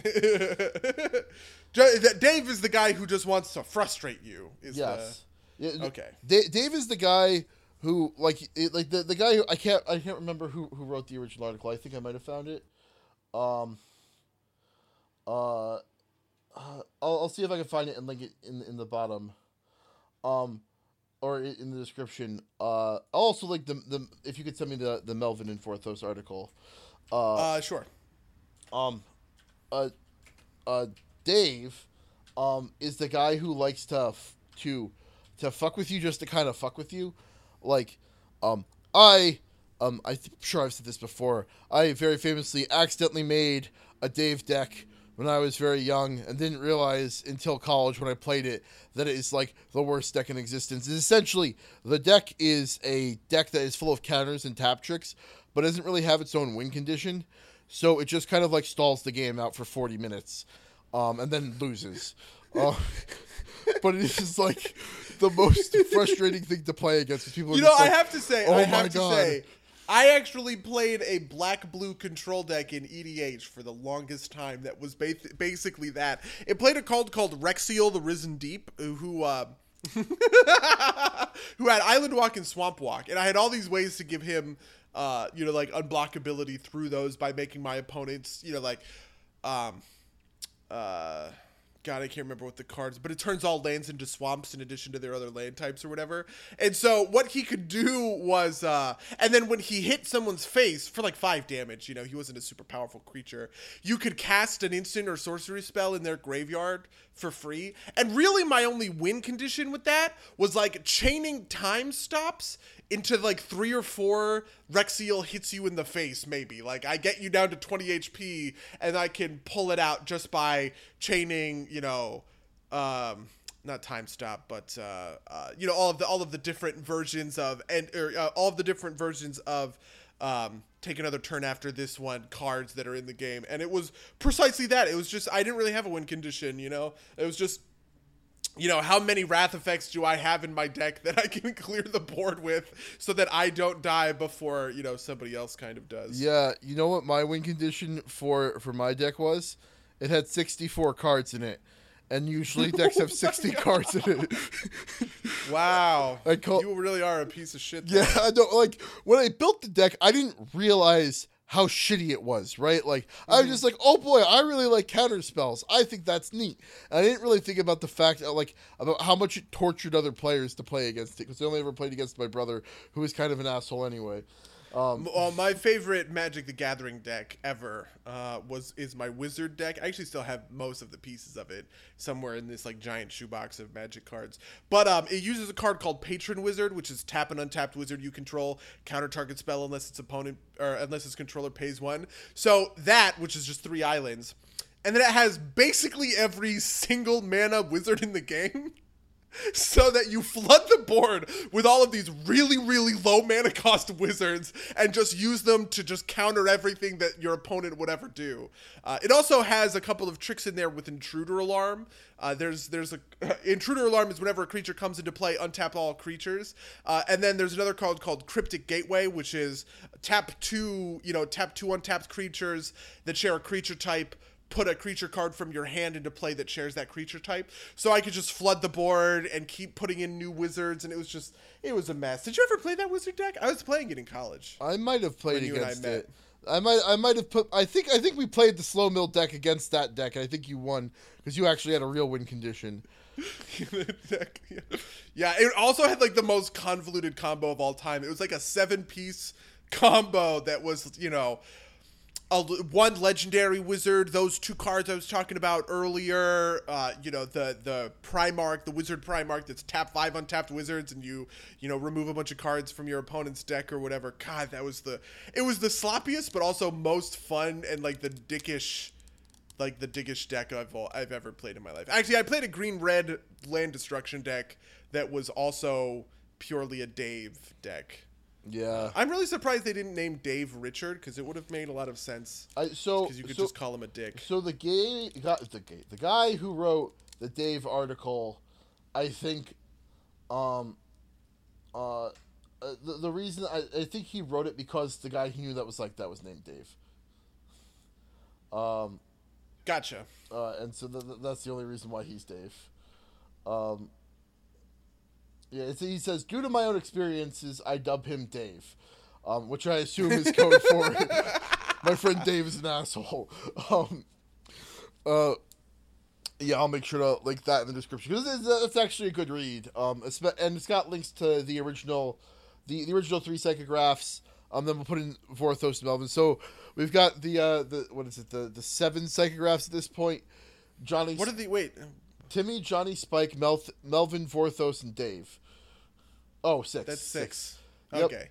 That Dave is the guy who just wants to frustrate you. Is Yes. The, okay. Da- Dave is the guy who like it, like the the guy who I can't I can't remember who who wrote the original article. I think I might have found it. Um. Uh, uh, I'll, I'll see if I can find it and link it in in the bottom. Um, or in the description. Uh, I'll also like the the if you could send me the the Melvin and Vorthos article. Uh, Uh, sure. um, uh, uh, Dave, um, is the guy who likes to f- to to fuck with you just to kind of fuck with you, like, um, I, um, I'm sure I've said this before. I very famously accidentally made a Dave deck when I was very young and didn't realize until college when I played it that it is like the worst deck in existence. It's essentially the deck is a deck that is full of counters and tap tricks, but doesn't really have its own win condition. So it just kind of like stalls the game out for 40 minutes um, and then loses. Uh, but it is like the most frustrating thing to play against. People You know, I like, have to say, "Oh I my have to God." say, I actually played a black blue control deck in EDH for the longest time. That was ba- basically that. It played a card called Wrexial, the Risen Deep, who uh, who had Island Walk and Swamp Walk, and I had all these ways to give him, uh, you know, like unblockability through those by making my opponents, you know, like, um, uh. God, I can't remember what the cards, but it turns all lands into swamps in addition to their other land types or whatever. And so what he could do was, uh, and then when he hit someone's face for like five damage, you know, he wasn't a super powerful creature. You could cast an instant or sorcery spell in their graveyard for free. And really, my only win condition with that was like chaining time stops into like three or four Wrexial hits you in the face, maybe. Like I get you down to 20 HP and I can pull it out just by chaining, you know, um, not time stop, but uh, uh, you know all of the all of the different versions of and or, uh, all of the different versions of um, take another turn after this one cards that are in the game, and it was precisely that. It was just I didn't really have a win condition, you know. It was just you know, how many wrath effects do I have in my deck that I can clear the board with so that I don't die before, you know, somebody else kind of does. Yeah, you know what my win condition for for my deck was? It had 64 cards in it. and usually decks have 60 cards in it. Wow. I call- you really are a piece of shit. though. Yeah, I don't like when I built the deck. I didn't realize how shitty it was. Right, like I was mm-hmm. just like, oh boy, I really like counter spells. I think that's neat. And I didn't really think about the fact that, like about how much it tortured other players to play against it because I only ever played against my brother, who was kind of an asshole anyway. Um, Well, my favorite Magic the Gathering deck ever uh, was is my Wizard deck. I actually still have most of the pieces of it somewhere in this like giant shoebox of Magic cards. But um, it uses a card called Patron Wizard, which is tap an untapped wizard you control, counter target spell unless its opponent or unless its controller pays one. So that, which is just three islands, and then it has basically every single mana wizard in the game. So that you flood the board with all of these really, really low mana cost wizards and just use them to just counter everything that your opponent would ever do. Uh, it also has a couple of tricks in there with Intruder Alarm. Uh, there's there's a Intruder Alarm is whenever a creature comes into play, untap all creatures, uh, and then there's another card called Cryptic Gateway, which is tap two, you know, tap two untapped creatures that share a creature type put a creature card from your hand into play that shares that creature type. So I could just flood the board and keep putting in new wizards, and it was just it was a mess. Did you ever play that wizard deck? I was playing it in college. I might have played and I against it. I might I might have put I think I think we played the slow mill deck against that deck and I think you won because you actually had a real win condition. Deck, yeah. yeah, it also had like the most convoluted combo of all time. It was like a seven piece combo that was, you know, a, one legendary wizard, those two cards I was talking about earlier, uh, you know, the the Primarch, the wizard Primarch that's tap five untapped wizards and you, you know, remove a bunch of cards from your opponent's deck or whatever. God, that was the it was the sloppiest but also most fun and like the dickish like the dickish deck I've I've ever played in my life. Actually, I played a green red land destruction deck that was also purely a Dave deck. Yeah. I'm really surprised they didn't name Dave Richard because it would have made a lot of sense I so because you could so, just call him a dick. so the gay guy the gay the guy who wrote the Dave article, I think, um, uh, uh the, the reason I, I think he wrote it because the guy he knew that was like that was named Dave. Um, Gotcha. uh, and so th- th- that's the only reason why he's Dave. Um, yeah, it's, he says, due to my own experiences, I dub him Dave, um, which I assume is code for my friend Dave is an asshole. Um, uh, yeah, I'll make sure to link that in the description because it's, it's actually a good read. Um, and it's got links to the original, the, the original three psychographs. Um, then we'll put in Vorthos and Melvin. So we've got the uh, the what is it the the seven psychographs at this point. Johnny, What are the wait? Timmy, Johnny, Spike, Mel- Melvin, Vorthos, and Dave. Oh, six. That's six. Yep. Okay.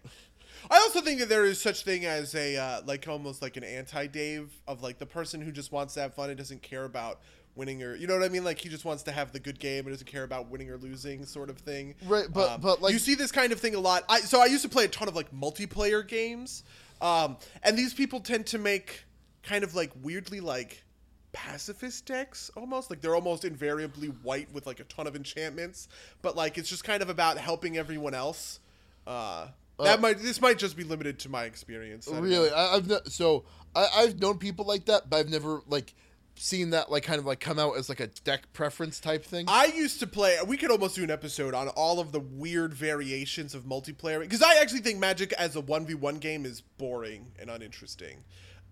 I also think that there is such thing as a uh, like almost like an anti Dave of like the person who just wants to have fun and doesn't care about winning or you know what I mean like he just wants to have the good game and doesn't care about winning or losing sort of thing. Right, but- but, like- you see this kind of thing a lot. I so I used to play a ton of like multiplayer games, um, and these people tend to make kind of like weirdly like pacifist decks almost like they're almost invariably white with like a ton of enchantments but like it's just kind of about helping everyone else uh that might this might just be limited to my experience I Really, know. I, I've no, so I, I've known people like that, but I've never like seen that like kind of like come out as like a deck preference type thing. I used to play. We could almost do an episode on all of the weird variations of multiplayer because I actually think Magic as a one v one game is boring and uninteresting.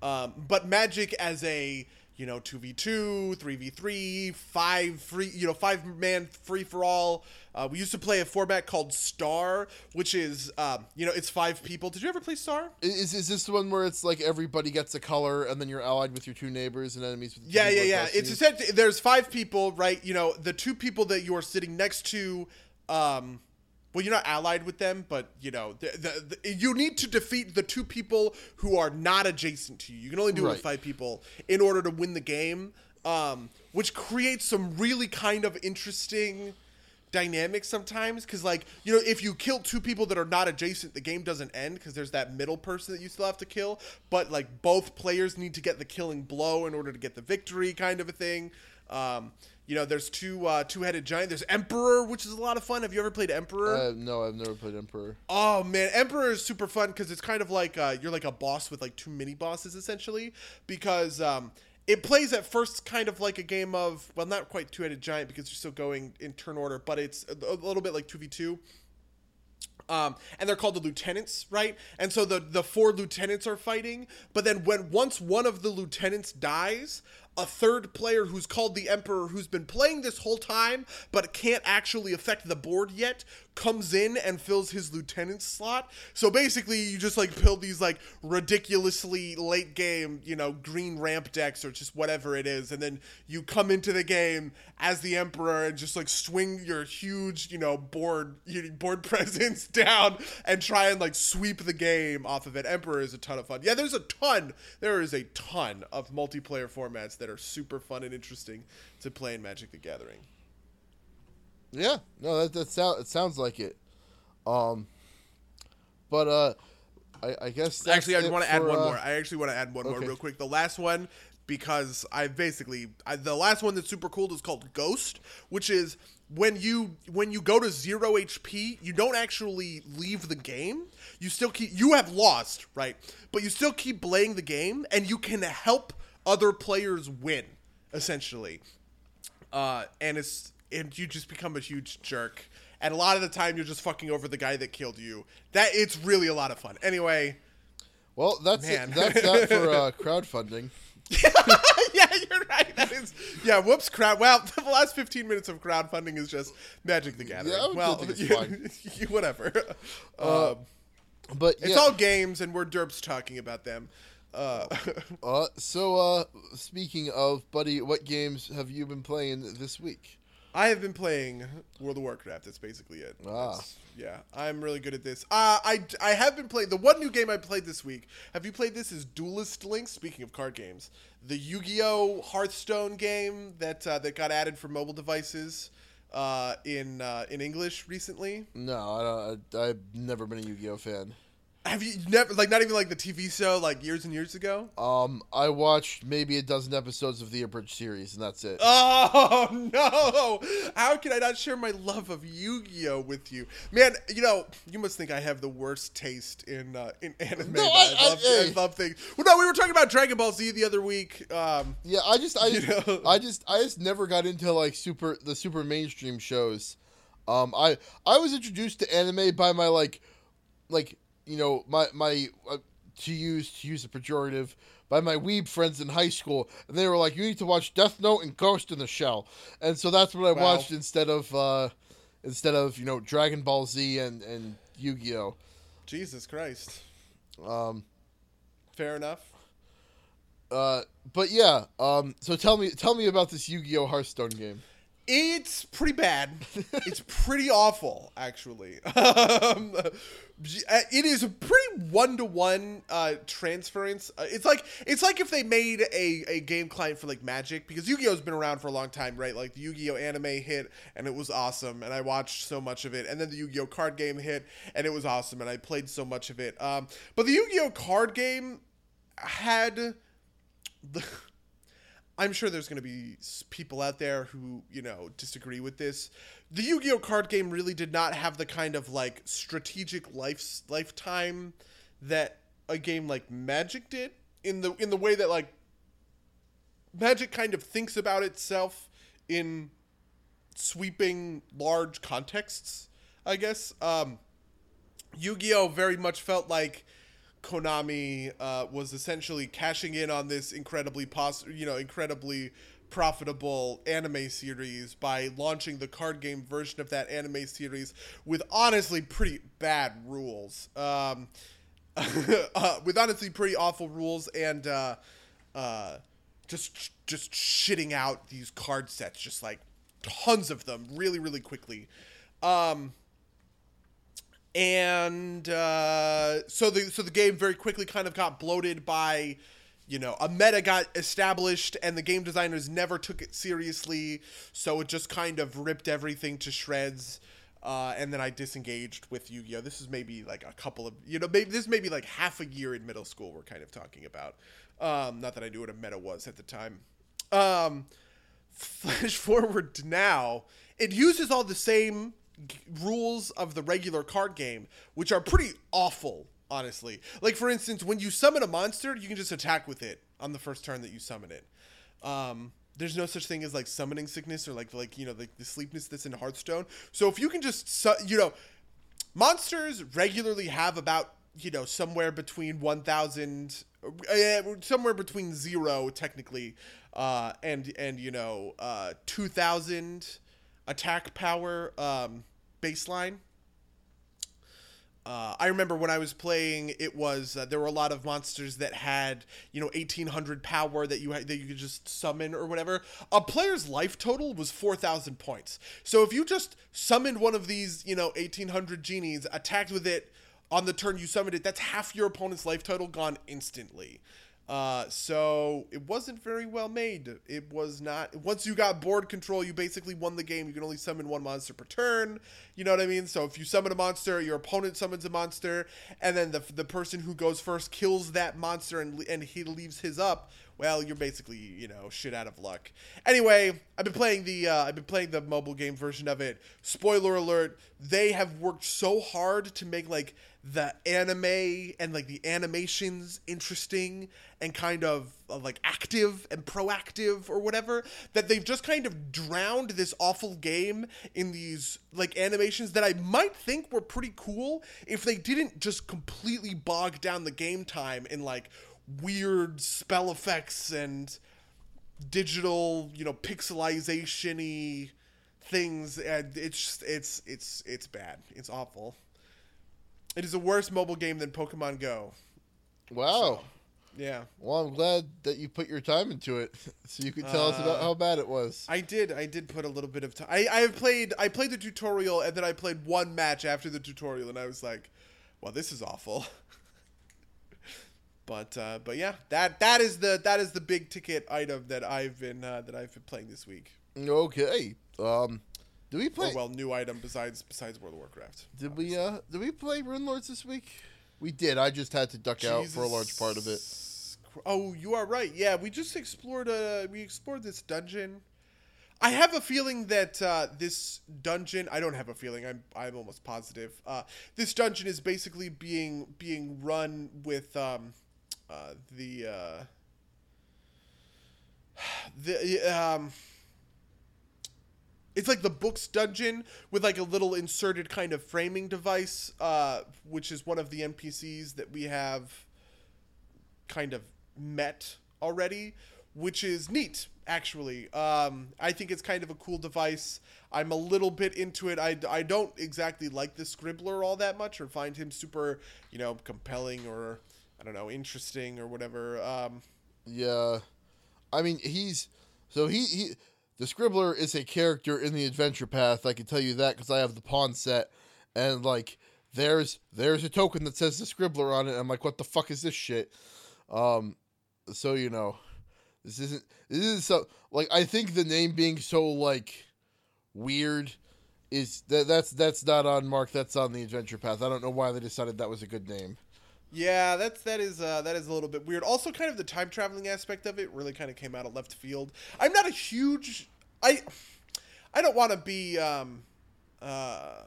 Um, but Magic as a you know two v two, three v three, five free you know five man free for all. Uh, we used to play a format called Star, which is um, you know it's five people. Did you ever play Star? is is this the one where it's like everybody gets a color and then you're allied with your two neighbors and enemies with Yeah, yeah, yeah. It's essentially there's five people, right? You know, the two people that you are sitting next to, um, well, you're not allied with them, but you know, the, the, the, you need to defeat the two people who are not adjacent to you. You can only do it with five people in order to win the game, um, which creates some really kind of interesting dynamics sometimes because like you know if you kill two people that are not adjacent the game doesn't end because there's that middle person that you still have to kill. But like both players need to get the killing blow in order to get the victory kind of a thing. Um, you know there's two uh, two-headed giant there's emperor which is a lot of fun have you ever played emperor Uh, no, I've never played Emperor. Oh man, Emperor is super fun because it's kind of like uh, you're like a boss with like two mini bosses essentially. Because um, it plays at first kind of like a game of well, not quite two-headed giant because you're still going in turn order, but it's a, a little bit like two v two. Um, and they're called the lieutenants, right? And so the the four lieutenants are fighting, but then when once one of the lieutenants dies, a third player who's called the Emperor, who's been playing this whole time but can't actually affect the board yet, comes in and fills his lieutenant slot. So basically, you just like build these like ridiculously late game, you know, green ramp decks or just whatever it is, and then you come into the game as the Emperor and just like swing your huge, you know, board board presence down and try and like sweep the game off of it. Emperor is a ton of fun. Yeah, there's a ton. There is a ton of multiplayer formats that are super fun and interesting to play in Magic the Gathering. Yeah, no, that that sound it sounds like it. Um, but uh, I, I guess that's actually I want to add one uh, more. I actually want to add one more real quick. The last one because I basically I, the last one that's super cool is called Ghost, which is when you when you go to zero HP, you don't actually leave the game. You still keep you have lost, right? But you still keep playing the game, and you can help other players win, essentially. Uh, and it's and you just become a huge jerk. And a lot of the time, you're just fucking over the guy that killed you. That it's really a lot of fun. Anyway, Well, that's Man. it. that's that for uh, crowdfunding. yeah, you're right. That is, yeah. Whoops, crowd. Well, the last 15 minutes of crowdfunding is just Magic the Gathering. Would well, you- you- whatever. Uh, um, But it's all games, and we're derps talking about them. Uh, uh, so uh, speaking of, buddy, what games have you been playing this week? I have been playing World of Warcraft. That's basically it. Ah. That's- yeah, I'm really good at this. Uh, I I have been playing the one new game I played this week. Have you played this? Is Duelist Links? Speaking of card games, the Yu-Gi-Oh Hearthstone game that uh, that got added for mobile devices uh, in uh, in English recently. No, I don't. I, I've never been a Yu-Gi-Oh fan. Have you never like not even like the TV show like years and years ago? Um, I watched maybe a dozen episodes of the Abridged series, and that's it. Oh no! How can I not share my love of Yu-Gi-Oh with you, man? You know you must think I have the worst taste in uh, in anime. No, I- I- love, hey. love things. Well, no, we were talking about Dragon Ball Z the other week. Um, Yeah, I just, I, You know? I just, I just never got into like super the super mainstream shows. Um, I, I was introduced to anime by my like, like you know my my uh, to use to use a pejorative by my weeb friends in high school, and they were like, you need to watch Death Note and Ghost in the Shell, and so that's what I Wow. watched instead of uh, instead of you know Dragon Ball Z and and Yu Gi Oh. Jesus Christ. Um, Fair enough. uh, but yeah. Um, so tell me, tell me about this Yu Gi Oh Hearthstone game. It's pretty bad. it's pretty awful, actually. Um, it is a pretty one to one transference. Uh, it's like it's like if they made a, a game client for like Magic because Yu Gi Oh's been around for a long time, right? Like the Yu Gi Oh anime hit and it was awesome, and I watched so much of it. And then the Yu Gi Oh card game hit and it was awesome, and I played so much of it. Um, but the Yu Gi Oh card game had the. I'm sure there's going to be people out there who, you know, disagree with this. The Yu-Gi-Oh card game really did not have the kind of like strategic life lifetime that a game like Magic did in the in the way that like Magic kind of thinks about itself in sweeping large contexts, I guess. Um Yu-Gi-Oh very much felt like Konami uh, was essentially cashing in on this incredibly pos- you know, incredibly profitable anime series by launching the card game version of that anime series with honestly pretty bad rules. Um, uh, with honestly pretty awful rules and uh, uh, just just shitting out these card sets, just like tons of them, really really quickly. Um, and uh, so the so the game very quickly kind of got bloated by you know a meta got established and the game designers never took it seriously so it just kind of ripped everything to shreds uh, and then I disengaged with Yu-Gi-Oh. This is maybe like a couple of you know maybe this may be like half a year in middle school we're kind of talking about. Um, not that I knew what a meta was at the time. Um, flash forward to now, it uses all the same rules of the regular card game, which are pretty awful, honestly. Like, for instance, when you summon a monster, you can just attack with it on the first turn that you summon it. Um, there's no such thing as like summoning sickness or like like you know like the sleepness that's in Hearthstone. So if you can just su- you know, monsters regularly have about you know somewhere between 1000 uh, somewhere between 0 technically uh and and you know uh 2000 attack power um baseline uh, I remember when I was playing, it was uh, there were a lot of monsters that had you know eighteen hundred power that you had, that you could just summon or whatever. A player's life total was four thousand points. So if you just summoned one of these you know eighteen hundred genies, attacked with it on the turn you summoned it, that's half your opponent's life total gone instantly. Uh, so it wasn't very well made. It was not. Once you got board control, you basically won the game. You can only summon one monster per turn. You know what I mean? So if you summon a monster, your opponent summons a monster, and then the the person who goes first kills that monster and and he leaves his up. Well, you're basically you know shit out of luck. Anyway, I've been playing the uh, I've been playing the mobile game version of it. Spoiler alert: they have worked so hard to make like the anime and like the animations interesting and kind of uh, like active and proactive or whatever that they've just kind of drowned this awful game in these like animations that I might think were pretty cool if they didn't just completely bog down the game time in like weird spell effects and digital, you know, pixelization-y things and it's just it's it's it's bad. It's awful. It is a worse mobile game than Pokemon Go. Wow. Yeah. Well, I'm glad that you put your time into it, so you could tell us about Uh, how bad it was. I did. I did put a little bit of time. I I have played. I played the tutorial, and then I played one match after the tutorial, and I was like, "Well, this is awful." but uh, but yeah, that that is the that is the big ticket item that I've been uh, that I've been playing this week. Okay. Um, did we play? Or well, new item besides besides World of Warcraft. did we? Uh, did we play Rune Lords this week? We did. I just had to duck out for a large part of it. Oh, you are right. Yeah, we just explored. Uh, we explored this dungeon. I have a feeling that uh, this dungeon. I don't have a feeling. I'm. I'm almost positive. Uh, this dungeon is basically being being run with um, uh, the uh, the um. It's like the books dungeon with like a little inserted kind of framing device, uh, which is one of the NPCs that we have kind of met already, which is neat, actually. Um, I think it's kind of a cool device. I'm a little bit into it. I, I don't exactly like the Scribbler all that much or find him super, you know, compelling or, I don't know, interesting or whatever. Um, Yeah, I mean he's so he he the Scribbler is a character in the adventure path. I can tell you that because I have the pawn set, and like there's there's a token that says the Scribbler on it. I'm like, what the fuck is this shit? Um, so you know, this isn't this isn't so like I think the name being so like weird is that that's that's not on Mark. That's on the adventure path. I don't know why they decided that was a good name. Yeah, that's that is uh, that is a little bit weird. Also, kind of the time traveling aspect of it really kind of came out of left field. I'm not a huge I I don't want to be um uh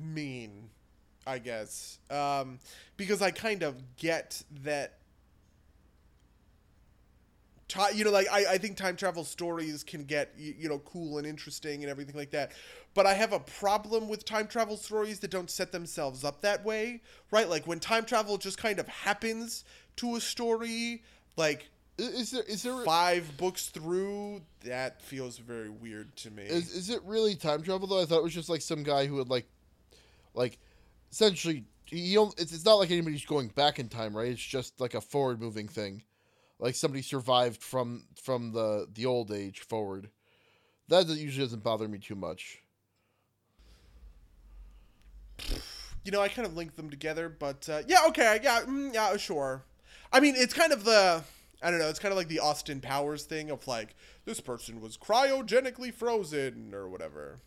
mean, I guess, um, because I kind of get that. Ti you know, like I, I think time travel stories can get you, you know cool and interesting and everything like that, but I have a problem with time travel stories that don't set themselves up that way, right? Like when time travel just kind of happens to a story, like Is there is there five books through, that feels very weird to me. Is is it really time travel though? I thought it was just like some guy who would like, like, essentially he. on- It's, it's not like anybody's going back in time, right? It's just like a forward moving thing, like somebody survived from from the the old age forward. That usually doesn't bother me too much. you know, I kind of linked them together, but uh, yeah, okay, yeah, mm, yeah, sure. I mean, it's kind of the I don't know, it's kind of like the Austin Powers thing of like this person was cryogenically frozen or whatever.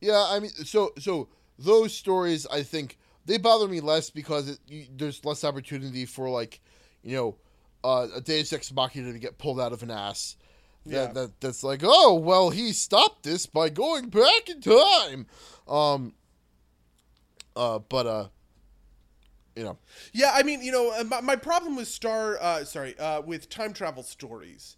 Yeah, I mean, so so those stories, I think they bother me less because it, you, there's less opportunity for like, you know, uh, a Deus Ex Machina to get pulled out of an ass. That, Yeah. that that's like, oh well, he stopped this by going back in time. Um. Uh, but uh, you know. Yeah, I mean, you know, uh, my, my problem with Star, uh, sorry, uh, with time travel stories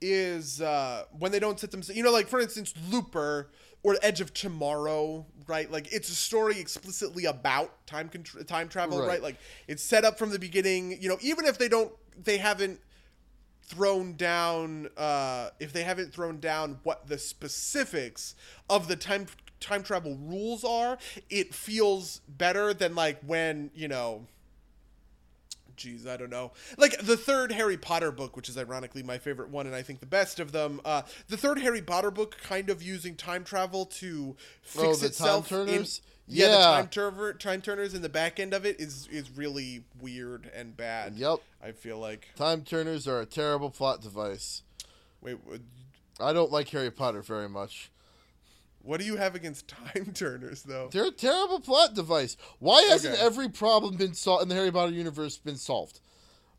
is uh, when they don't set them. You know, like for instance, Looper or Edge of Tomorrow, right? Like it's a story explicitly about time time travel, right. Right. Like it's set up from the beginning. You know, even if they don't, they haven't thrown down uh if they haven't thrown down what the specifics of the time time travel rules are it feels better than like when you know Jeez, I don't know. Like the third Harry Potter book, which is ironically my favorite one, and I think the best of them. Uh, the third Harry Potter book, kind of using time travel to fix Oh, the itself. time in- turners? yeah, the time time turners in the back end of it is is really weird and bad. Yep. I feel like. Time turners are a terrible plot device. Wait, I don't like Harry Potter very much. What do you have against time turners, though? They're a terrible plot device. Why hasn't Okay. every problem been solved in the Harry Potter universe been solved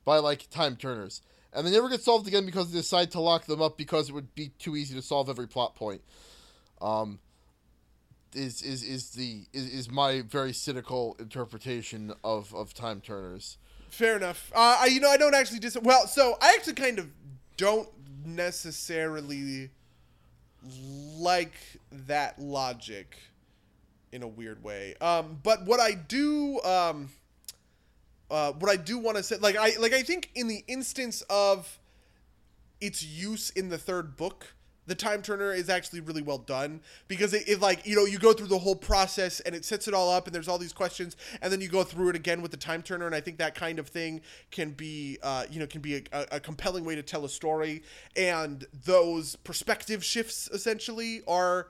by like time turners? And they never get solved again because they decide to lock them up because it would be too easy to solve every plot point. Um, is is is the is, is my very cynical interpretation of of time turners. Fair enough. Uh, I, you know, I don't actually dis. Well, so I actually kind of don't necessarily like that logic in a weird way. Um, but what I do, um, uh, what I do want to say, like I like I think in the instance of its use in the third book the time turner is actually really well done because it, it like you know you go through the whole process and it sets it all up and there's all these questions and then you go through it again with the time turner. And i think that kind of thing can be uh, you know can be a, a, compelling way to tell a story. And those perspective shifts essentially are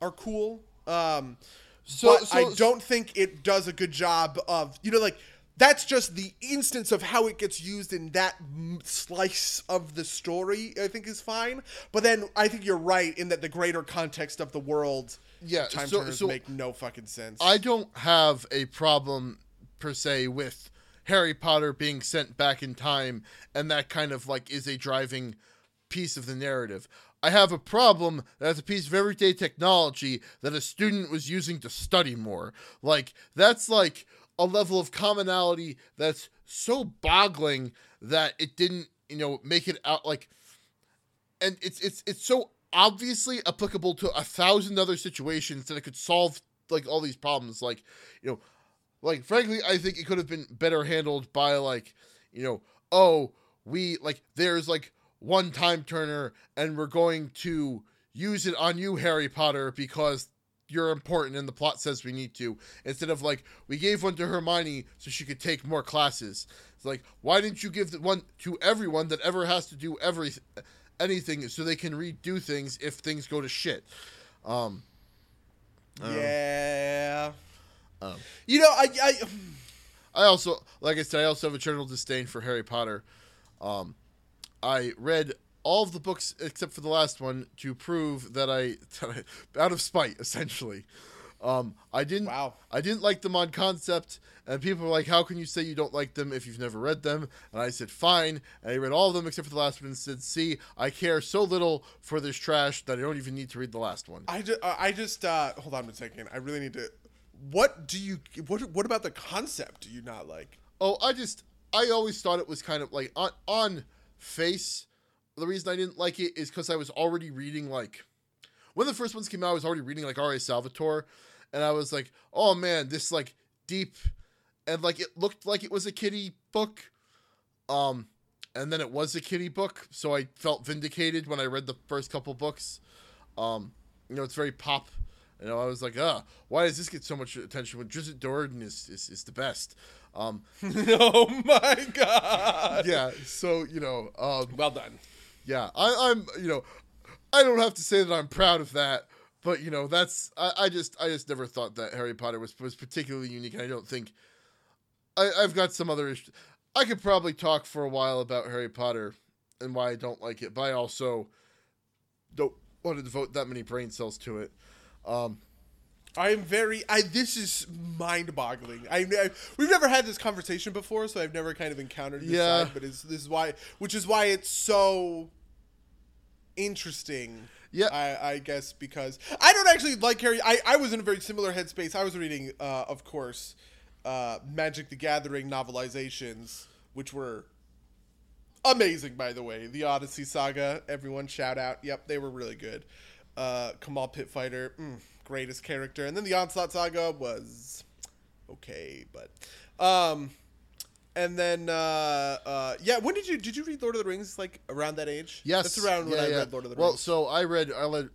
are cool. Um So- but so- i don't think it does a good job of you know like that's just the instance of how it gets used in that slice of the story i think is fine but then i think you're right in that the greater context of the world Yeah, time so- turners so make no fucking sense I don't have a problem per se with Harry Potter being sent back in time and that kind of like is a driving piece of the narrative. I have a problem that it's a piece of everyday technology that a student was using to study more. Like that's like a level of commonality that's so boggling that it didn't, you know, make it out like and it's it's it's so obviously applicable to a thousand other situations that it could solve like all these problems. Like you know like frankly i think it could have been better handled by like you know oh we like there's like one time turner and we're going to use it on you harry potter because you're important and the plot says we need to instead of like we gave one to hermione so she could take more classes it's like why didn't you give the one to everyone that ever has to do every anything so they can redo things if things go to shit um yeah Um. you know i i I also, like I said, I also have a general disdain for Harry Potter. Um, I read all of the books except for the last one to prove that I, that I out of spite, essentially. Um, I didn't. Wow. I didn't like them on concept, and people were like, "How can you say you don't like them if you've never read them?" And I said, "Fine." And I read all of them except for the last one, and said, "See, I care so little for this trash that I don't even need to read the last one." I just, I just uh, hold on a second. I really need to. What do you? What What about the concept? Do you not like? Oh, I just I always thought it was kind of like on on face. The reason I didn't like it is because I was already reading like when the first ones came out. I was already reading like R.A. Salvatore, and I was like, oh man, this like deep and like it looked like it was a kiddie book. Um, and then it was a kiddie book, so I felt vindicated when I read the first couple books. Um, you know, it's very pop. You know, I was like, ah, why does this get so much attention when Drizzt Do'Urden is, is, is the best? Um, oh my god! yeah, so, you know, um, Well done. Yeah, I, I'm, you know, I don't have to say that I'm proud of that, but, you know, that's, I, I just, I just never thought that Harry Potter was, was particularly unique, and I don't think, I, I've got some other issues. I could probably talk for a while about Harry Potter and why I don't like it, but I also don't want to devote that many brain cells to it. Um, I am very. I this is mind-boggling. I, I we've never had this conversation before, so I've never kind of encountered this Yeah. side. But it's, this is why, which is why it's so interesting. Yeah. I, I guess because I don't actually like Harry. I, I was in a very similar headspace. I was reading, uh, of course, uh, Magic the Gathering novelizations, which were amazing, by the way. The Odyssey Saga, everyone shout out. Yep, they were really good. Uh, Kamahl Pit Fighter, mm, greatest character. And then the Onslaught Saga was okay, but. Um, and then, uh, uh, yeah, when did you did you read Lord of the Rings? Like around that age? Yes, that's around when yeah, I read Lord of the Rings. Well, so I read I read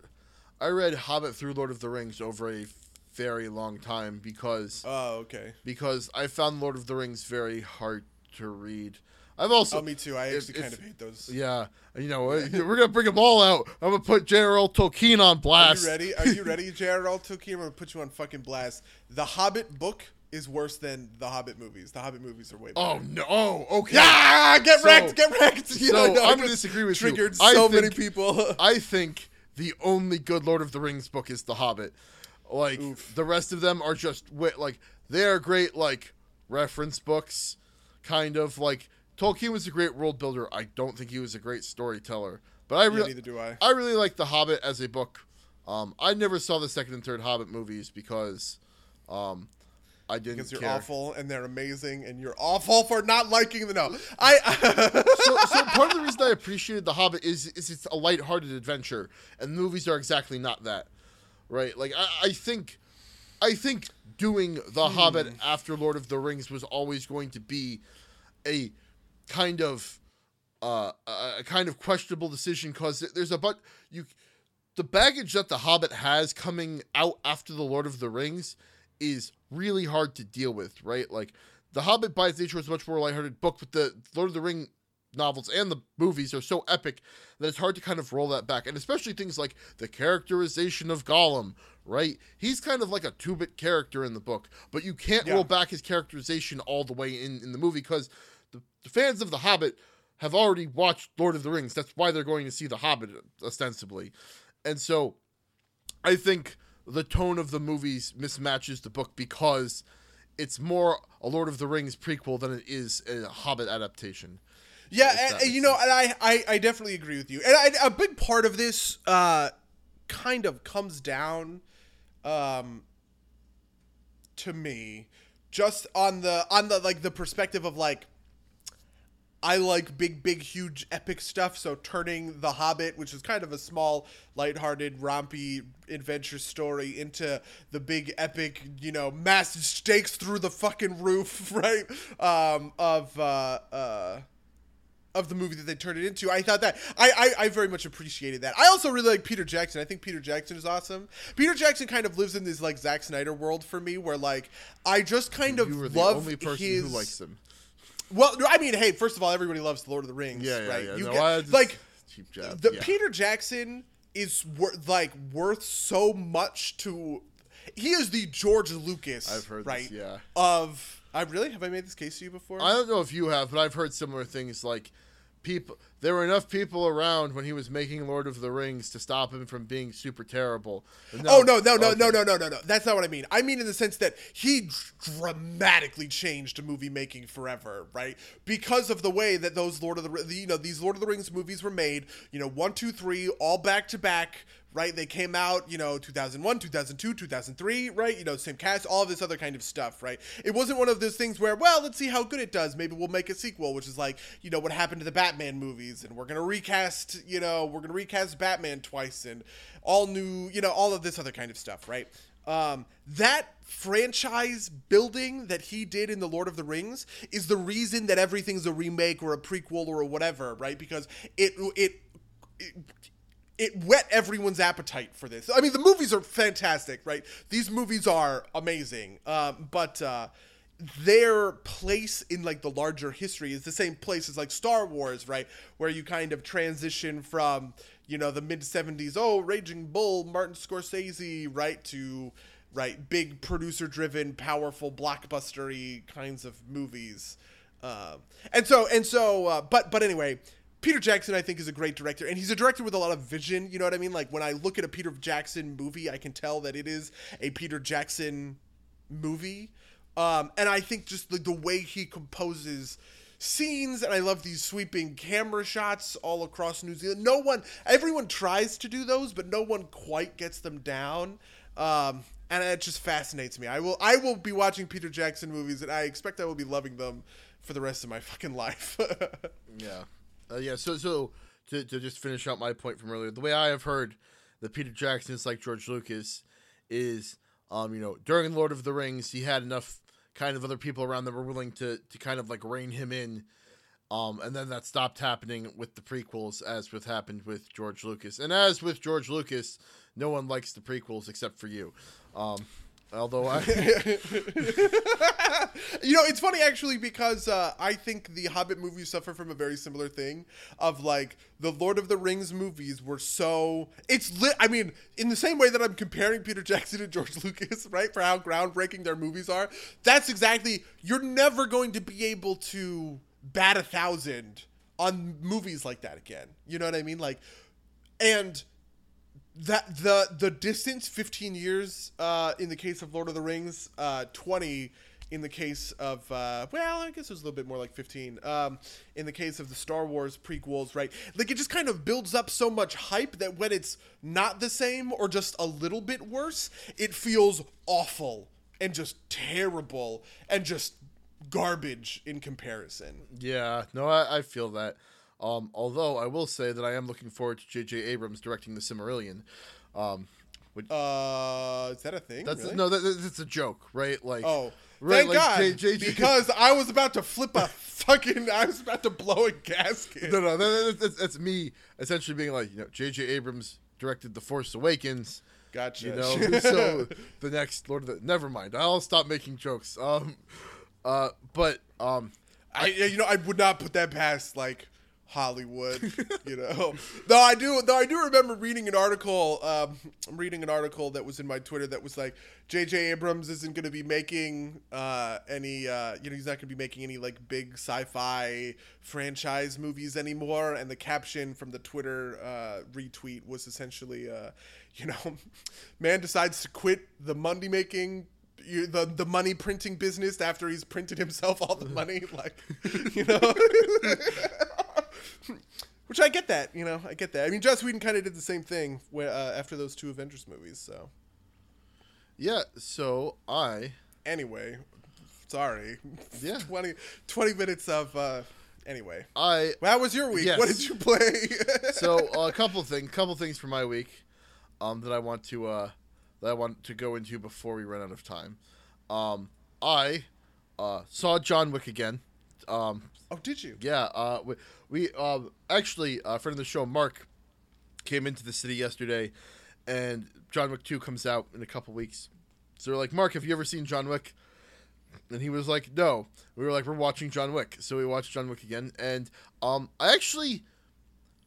I read Hobbit through Lord of the Rings over a very long time because Oh, okay. because I found Lord of the Rings very hard to read. I've also Oh, me too. I actually kind of hate those. yeah, you know we're gonna bring them all out. I'm gonna put General Tolkien on blast. Are you ready? Are you ready, Gerald Tolkien? I'm gonna put you on fucking blast. The Hobbit book is worse than the Hobbit movies. The Hobbit movies are way better. Oh no! Oh, okay. Yeah, get So- wrecked, get wrecked. You so know, I I'm gonna disagree with you. triggered I so many people. I think the only good Lord of the Rings book is The Hobbit. Like the rest of them are just wi- like they are great like reference books, kind of like Tolkien was a great world builder. I don't think he was a great storyteller, but I yeah, really neither do I. I really like The Hobbit as a book. Um, I never saw the second and third Hobbit movies because um, I didn't Because you're care. awful and they're amazing, and you're awful for not liking them. no. I so, so part of the reason I appreciated The Hobbit is is it's a lighthearted adventure, and the movies are exactly not that, right? Like I, I think, I think doing The Hobbit after Lord of the Rings was always going to be a kind of uh, a kind of questionable decision because there's a but you the baggage that the Hobbit has coming out after the Lord of the Rings is really hard to deal with, right? Like the Hobbit by its nature is a much more lighthearted book, but the Lord of the Ring novels and the movies are so epic that it's hard to kind of roll that back. And especially things like the characterization of Gollum, right? He's kind of like a two-bit character in the book, but you can't Yeah. roll back his characterization all the way in, in the movie because the, fans of The Hobbit have already watched Lord of the Rings. That's why they're going to see The Hobbit, ostensibly. And so I think the tone of the movies mismatches the book because it's more a Lord of the Rings prequel than it is a Hobbit adaptation. Yeah, and, you know, and I, I, I definitely agree with you. And I, a big part of this uh, kind of comes down um, to me just on the on the like the perspective of like I like big, big, huge, epic stuff. So turning The Hobbit, which is kind of a small, lighthearted, rompy adventure story, into the big, epic, you know, massive stakes through the fucking roof, right? Um, of uh, uh, of the movie that they turned it into. I thought that I, I I very much appreciated that. I also really like Peter Jackson. I think Peter Jackson is awesome. Peter Jackson kind of lives in this like Zack Snyder world for me, where like I just kind of You were the love only person his. who likes them. Well, I mean, hey, first of all, everybody loves the Lord of the Rings, Yeah, yeah, right? yeah. You No, get- just- like cheap job. the yeah. Peter Jackson is wor- like worth so much to. He is the George Lucas. I've heard this, right. yeah. Of I really have I made this case to you before. I don't know if you have, but I've heard similar things like people there were enough people around when he was making Lord of the Rings to stop him from being super terrible. Now- Oh no no no Okay. no no no no no! That's not what I mean. I mean in the sense that he dramatically changed movie making forever, right? Because of the way that those Lord of the the- you know these Lord of the Rings movies were made. You know, one, two, three, all back to back. Right, they came out, you know, 2001, 2002, 2003, right? You know, same cast, all this other kind of stuff, right? It wasn't one of those things where, well, let's see how good it does. Maybe we'll make a sequel, which is like, you know, what happened to the Batman movies, and we're gonna recast, you know, we're gonna recast Batman twice, and all new, you know, all of this other kind of stuff, right? Um, that franchise building that he did in the Lord of the Rings is the reason that everything's a remake or a prequel or whatever, right? Because it it, it it whet everyone's appetite for this. I mean, the movies are fantastic, right? These movies are amazing, um, but uh, their place in like the larger history is the same place as like Star Wars, right? Where you kind of transition from you know the mid '70s, oh, Raging Bull, Martin Scorsese, right, to right big producer-driven, powerful, blockbustery kinds of movies. Uh, and so and so, uh, but but anyway. Peter Jackson, I think, is a great director, and he's a director with a lot of vision. You know what I mean? Like when I look at a Peter Jackson movie, I can tell that it is a Peter Jackson movie. Um, and I think just the, the way he composes scenes, and I love these sweeping camera shots all across New Zealand. No one, everyone tries to do those, but no one quite gets them down. Um, and it just fascinates me. I will I will be watching Peter Jackson movies, and I expect I will be loving them for the rest of my fucking life. yeah, uh, yeah. So so to to just finish up my point from earlier, the way I have heard that Peter Jackson is like George Lucas is, um, you know, during Lord of the Rings, he had enough kind of other people around that were willing to to kind of like rein him in. Um, and then that stopped happening with the prequels, as with happened with George Lucas, and as with George Lucas, no one likes the prequels except for you. Um, although I, you know, it's funny actually because uh, I think the Hobbit movies suffer from a very similar thing of like the Lord of the Rings movies were so it's lit. I mean, in the same way that I'm comparing Peter Jackson and George Lucas, right, for how groundbreaking their movies are. That's exactly you're never going to be able to bat a thousand on movies like that again. You know what I mean? Like, and that the the distance 15 years uh, in the case of Lord of the Rings, uh, 20 in the case of uh, well, I guess it was a little bit more like 15. Um, in the case of the Star Wars prequels, right? Like it just kind of builds up so much hype that when it's not the same or just a little bit worse, it feels awful and just terrible and just garbage in comparison. Yeah, no, I, I feel that. Um, although I will say that I am looking forward to J.J. Abrams directing the Silmarillion. Um, which, uh, is that a thing? That's really? no, that, that's a joke, right? Like, oh, right, thank like God, J- J- J- because I was about to flip a fucking, I was about to blow a gasket. no, no, that, that's, that's me essentially being like, you know, J.J. Abrams directed The Force Awakens. Gotcha. You know, so the next Lord of the. Never mind. I'll stop making jokes. Um, uh, but um, I, you know, I would not put that past like Hollywood, you know. though I do, though I do remember reading an article. Um, I'm reading an article that was in my Twitter that was like, J.J. Abrams isn't going to be making uh, any, uh, you know, he's not going to be making any like big sci-fi franchise movies anymore. And the caption from the Twitter uh, retweet was essentially, uh, you know, man decides to quit the money making you, the the money printing business after he's printed himself all the money, like you know. Which I get that, you know, I get that. I mean, Joss Whedon kind of did the same thing where, uh, after those two Avengers movies. So yeah, so I anyway, sorry. Yeah. 20, 20 minutes of uh, anyway. I Well, how was your week? Yes. What did you play? so uh, a couple things, couple things for my week, um, that I want to uh, that I want to go into before we run out of time. Um, I uh, saw John Wick again. Um, oh, did you? yeah, uh, we, we uh, actually a friend of the show, Mark, came into the city yesterday, and John Wick Two comes out in a couple weeks. So we're like, Mark, have you ever seen John Wick? And he was like, No. We were like, We're watching John Wick. So we watched John Wick again, and um, I actually,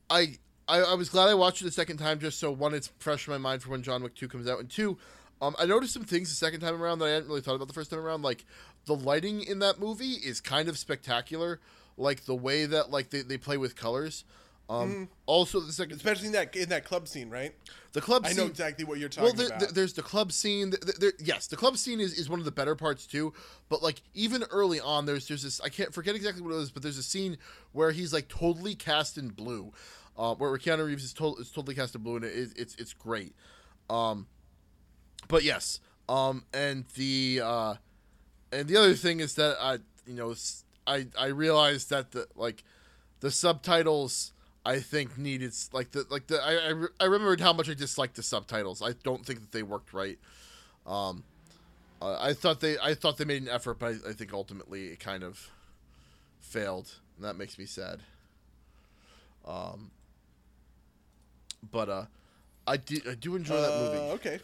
I. I, I was glad I watched it the second time just so one, it's fresh in my mind for when John Wick 2 comes out, and two, um, I noticed some things the second time around that I hadn't really thought about the first time around. Like the lighting in that movie is kind of spectacular. Like the way that like they, they play with colors. Um, Also, the second Especially in that in that club scene, right? the club I scene. know exactly what you're talking well, there, about. there- there's the club scene. Th- th- there- yes, the club scene is, is one of the better parts too. But like even early on, there's there's this I can't forget exactly what it is, but there's a scene where he's like totally cast in blue, uh, where Keanu Reeves is, to- is totally cast in blue, and it, is- it's it's great. Um, but yes, um, and the uh, and the other thing is that I you know I I realized that the like the subtitles I think needed like the like the I I, I remembered how much I disliked the subtitles. I don't think that they worked right. Um, uh, I thought they I thought they made an effort, but I, I think ultimately it kind of failed, and that makes me sad. Um, but uh, I do I do enjoy that Uh, movie. Okay,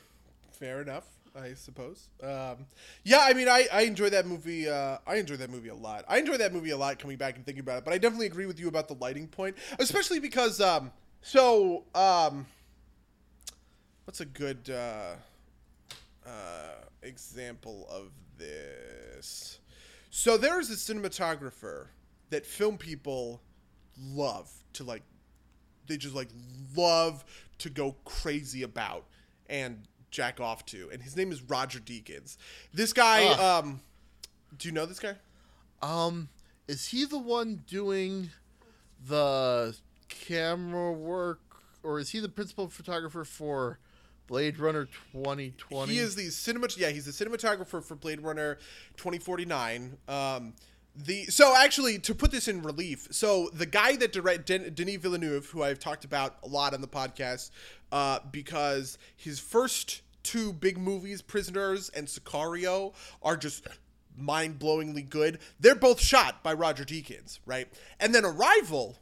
fair enough. I suppose. Um, yeah, I mean, I, I enjoy that movie. Uh, I enjoy that movie a lot. I enjoy that movie a lot. Coming back and thinking about it, but I definitely agree with you about the lighting point, especially because um, so um, what's a good uh, uh, example of this? So there's a cinematographer that film people love to like they just like love to go crazy about and jack off to and his name is roger deakins this guy Ah. um do you know this guy Um, is he the one doing the camera work, or is he the principal photographer for Blade Runner 2020. He is the cinemat. Yeah, he's the cinematographer for Blade Runner 2049. Um, the so actually to put this in relief, so the guy that direct Den- Denis Villeneuve, who I've talked about a lot on the podcast, uh, because his first two big movies, Prisoners and Sicario, are just mind-blowingly good. They're both shot by Roger Deakins, right? And then Arrival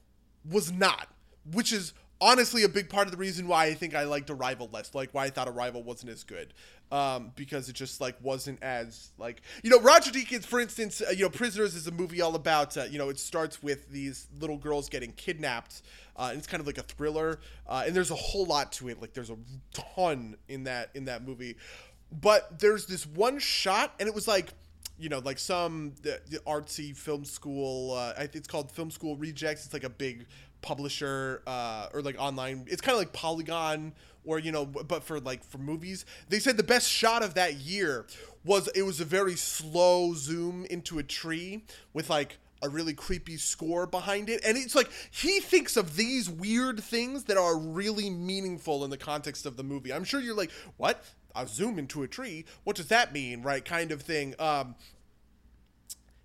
was not, which is honestly a big part of the reason why I think I liked Arrival less, like why I thought Arrival wasn't as good, um, because it just like wasn't as like you know Roger Deakins, for instance, uh, you know Prisoners is a movie all about uh, you know it starts with these little girls getting kidnapped. Uh, and it's kind of like a thriller, uh, and there's a whole lot to it. Like there's a ton in that in that movie, but there's this one shot, and it was like you know, like some the, the artsy film school. Uh, it's called Film School Rejects. It's like a big publisher uh, or like online. It's kind of like Polygon or you know, but for like for movies. They said the best shot of that year was it was a very slow zoom into a tree with like a really creepy score behind it. And it's like he thinks of these weird things that are really meaningful in the context of the movie. I'm sure you're like, what? I'll zoom into a tree. What does that mean? Right? Kind of thing. Um,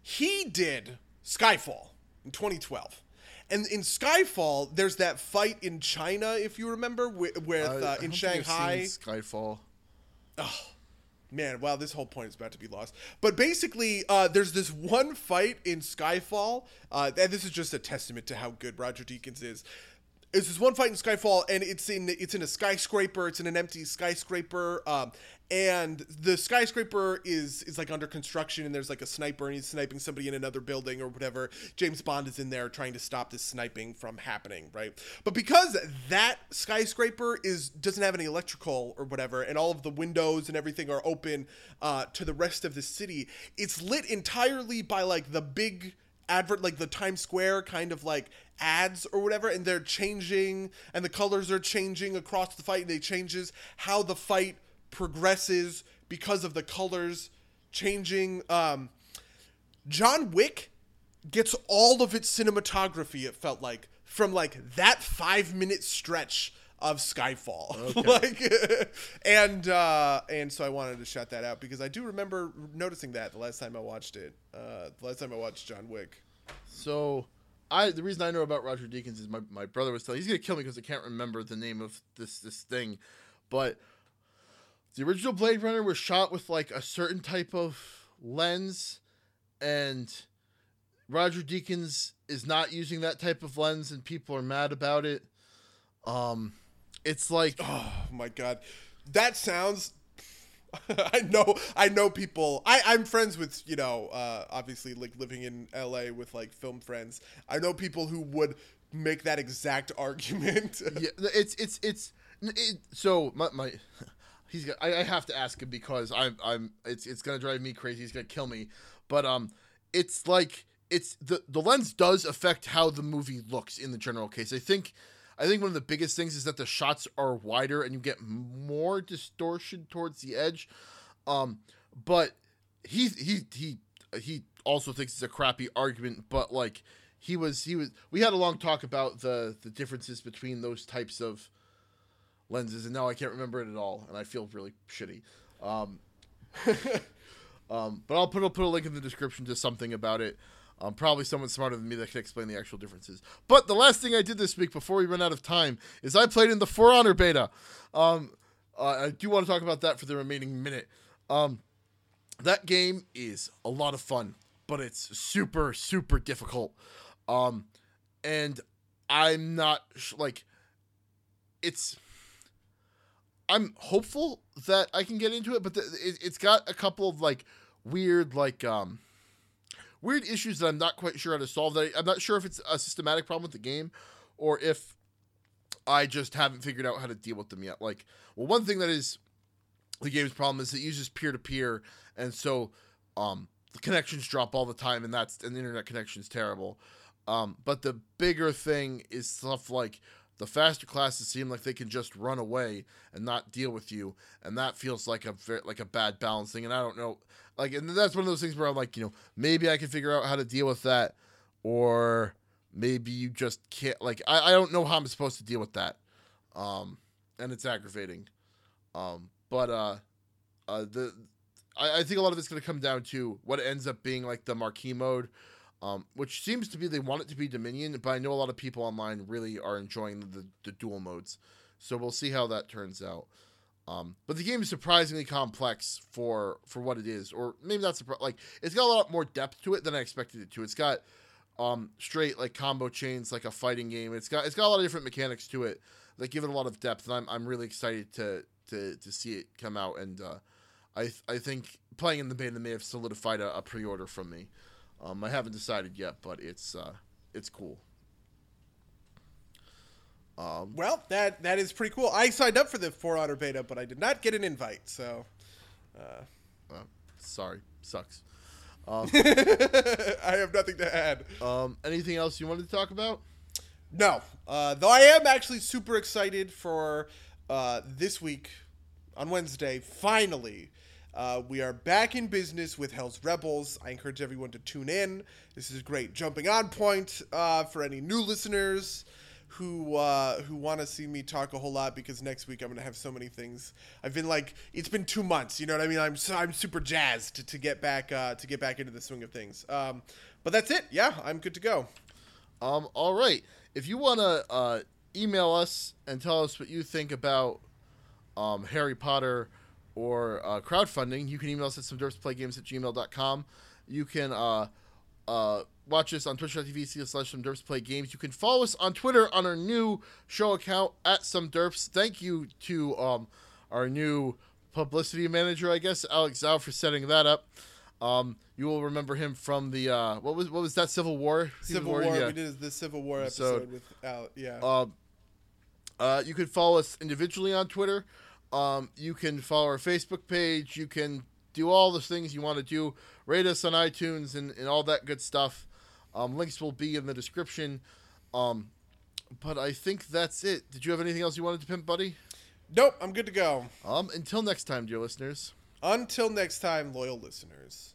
he did Skyfall in 2012. And in Skyfall, there's that fight in China, if you remember, with, with uh, in think I've seen Shanghai. Skyfall. Oh man, wow, this whole point is about to be lost. But basically, uh, there's this one fight in Skyfall, uh, and this is just a testament to how good Roger Deakins is. It's this one fight in Skyfall, and it's in it's in a skyscraper. It's in an empty skyscraper, um, and the skyscraper is is like under construction, and there's like a sniper, and he's sniping somebody in another building or whatever. James Bond is in there trying to stop this sniping from happening, right? But because that skyscraper is doesn't have any electrical or whatever, and all of the windows and everything are open uh, to the rest of the city, it's lit entirely by like the big advert like the Times Square kind of like ads or whatever and they're changing and the colors are changing across the fight and it changes how the fight progresses because of the colors changing um John Wick gets all of its cinematography it felt like from like that 5 minute stretch of Skyfall. like and uh and so I wanted to shout that out because I do remember noticing that the last time I watched it. Uh the last time I watched John Wick. So, I the reason I know about Roger Deakins is my, my brother was telling he's gonna kill me because I can't remember the name of this this thing, but the original Blade Runner was shot with like a certain type of lens, and Roger Deakins is not using that type of lens, and people are mad about it. Um, it's like Oh my god. That sounds I know I know people I, I'm friends with, you know, uh obviously like living in LA with like film friends. I know people who would make that exact argument. yeah, it's it's it's it, so my my he's got, I, I have to ask him because I'm I'm it's it's gonna drive me crazy. He's gonna kill me, but um, it's like it's the the lens does affect how the movie looks in the general case. I think. I think one of the biggest things is that the shots are wider and you get more distortion towards the edge. Um, but he he he he also thinks it's a crappy argument, but like he was he was we had a long talk about the the differences between those types of lenses and now I can't remember it at all and I feel really shitty. Um, um, but I'll put I'll put a link in the description to something about it. Um, probably someone smarter than me that can explain the actual differences. But the last thing I did this week before we run out of time is I played in the For Honor beta. Um, uh, I do want to talk about that for the remaining minute. Um, that game is a lot of fun, but it's super super difficult. Um, and I'm not sh- like it's. I'm hopeful that I can get into it, but the, it, it's got a couple of like weird like um weird issues that I'm not quite sure how to solve. That I, I'm not sure if it's a systematic problem with the game or if I just haven't figured out how to deal with them yet. Like, well, one thing that is the game's problem is it uses peer to peer, and so um, the connections drop all the time, and that's and the internet connection's terrible. Um, but the bigger thing is stuff like the faster classes seem like they can just run away and not deal with you, and that feels like a like a bad balancing. And I don't know, like, and that's one of those things where I'm like, you know, maybe I can figure out how to deal with that, or maybe you just can't. Like, I, I don't know how I'm supposed to deal with that, um, and it's aggravating. Um, but uh, uh, the I, I think a lot of it's going to come down to what ends up being like the marquee mode, um, which seems to be they want it to be Dominion, but I know a lot of people online really are enjoying the the duel modes. So we'll see how that turns out. Um, but the game is surprisingly complex for for what it is, or maybe not surpri- like it's got a lot more depth to it than I expected it to. It's got um, straight like combo chains, like a fighting game. It's got it's got a lot of different mechanics to it that give it a lot of depth, and I'm I'm really excited to to to see it come out. And uh, I th- I think playing in the beta may have solidified a, a pre-order from me. Um, I haven't decided yet, but it's uh, it's cool. Um, well, that that is pretty cool. I signed up for the For Honor beta, but I did not get an invite. So, uh, uh, sorry, sucks. Um, I have nothing to add. Um, anything else you wanted to talk about? No, uh, though I am actually super excited for uh, this week on Wednesday. Finally, uh, we are back in business with Hell's Rebels. I encourage everyone to tune in. This is a great jumping on point uh, for any new listeners who uh, who want to see me talk a whole lot because next week I'm gonna have so many things. I've been like, it's been two months. You know what I mean? I'm so, I'm super jazzed to, to get back uh, to get back into the swing of things. Um, but that's it. Yeah, I'm good to go. Um, all right. If you wanna uh, email us and tell us what you think about um, Harry Potter or uh, crowdfunding, you can email us at some derpsplaygames at gmail.com. You can uh, uh, watch us on twitch.tv slash some derps play games. You can follow us on Twitter on our new show account at some derps. Thank you to um, our new publicity manager, I guess, Alex Zhao, for setting that up. Um, you will remember him from the uh, what was what was that Civil War? Civil War. Yeah. We did the Civil War episode so, with Alex. Yeah. Um, uh, you can follow us individually on Twitter. Um, you can follow our Facebook page. You can do all the things you want to do. Rate us on iTunes and, and all that good stuff. Um, links will be in the description. Um, but I think that's it. Did you have anything else you wanted to pimp, buddy? Nope, I'm good to go. Um, until next time, dear listeners. Until next time, loyal listeners.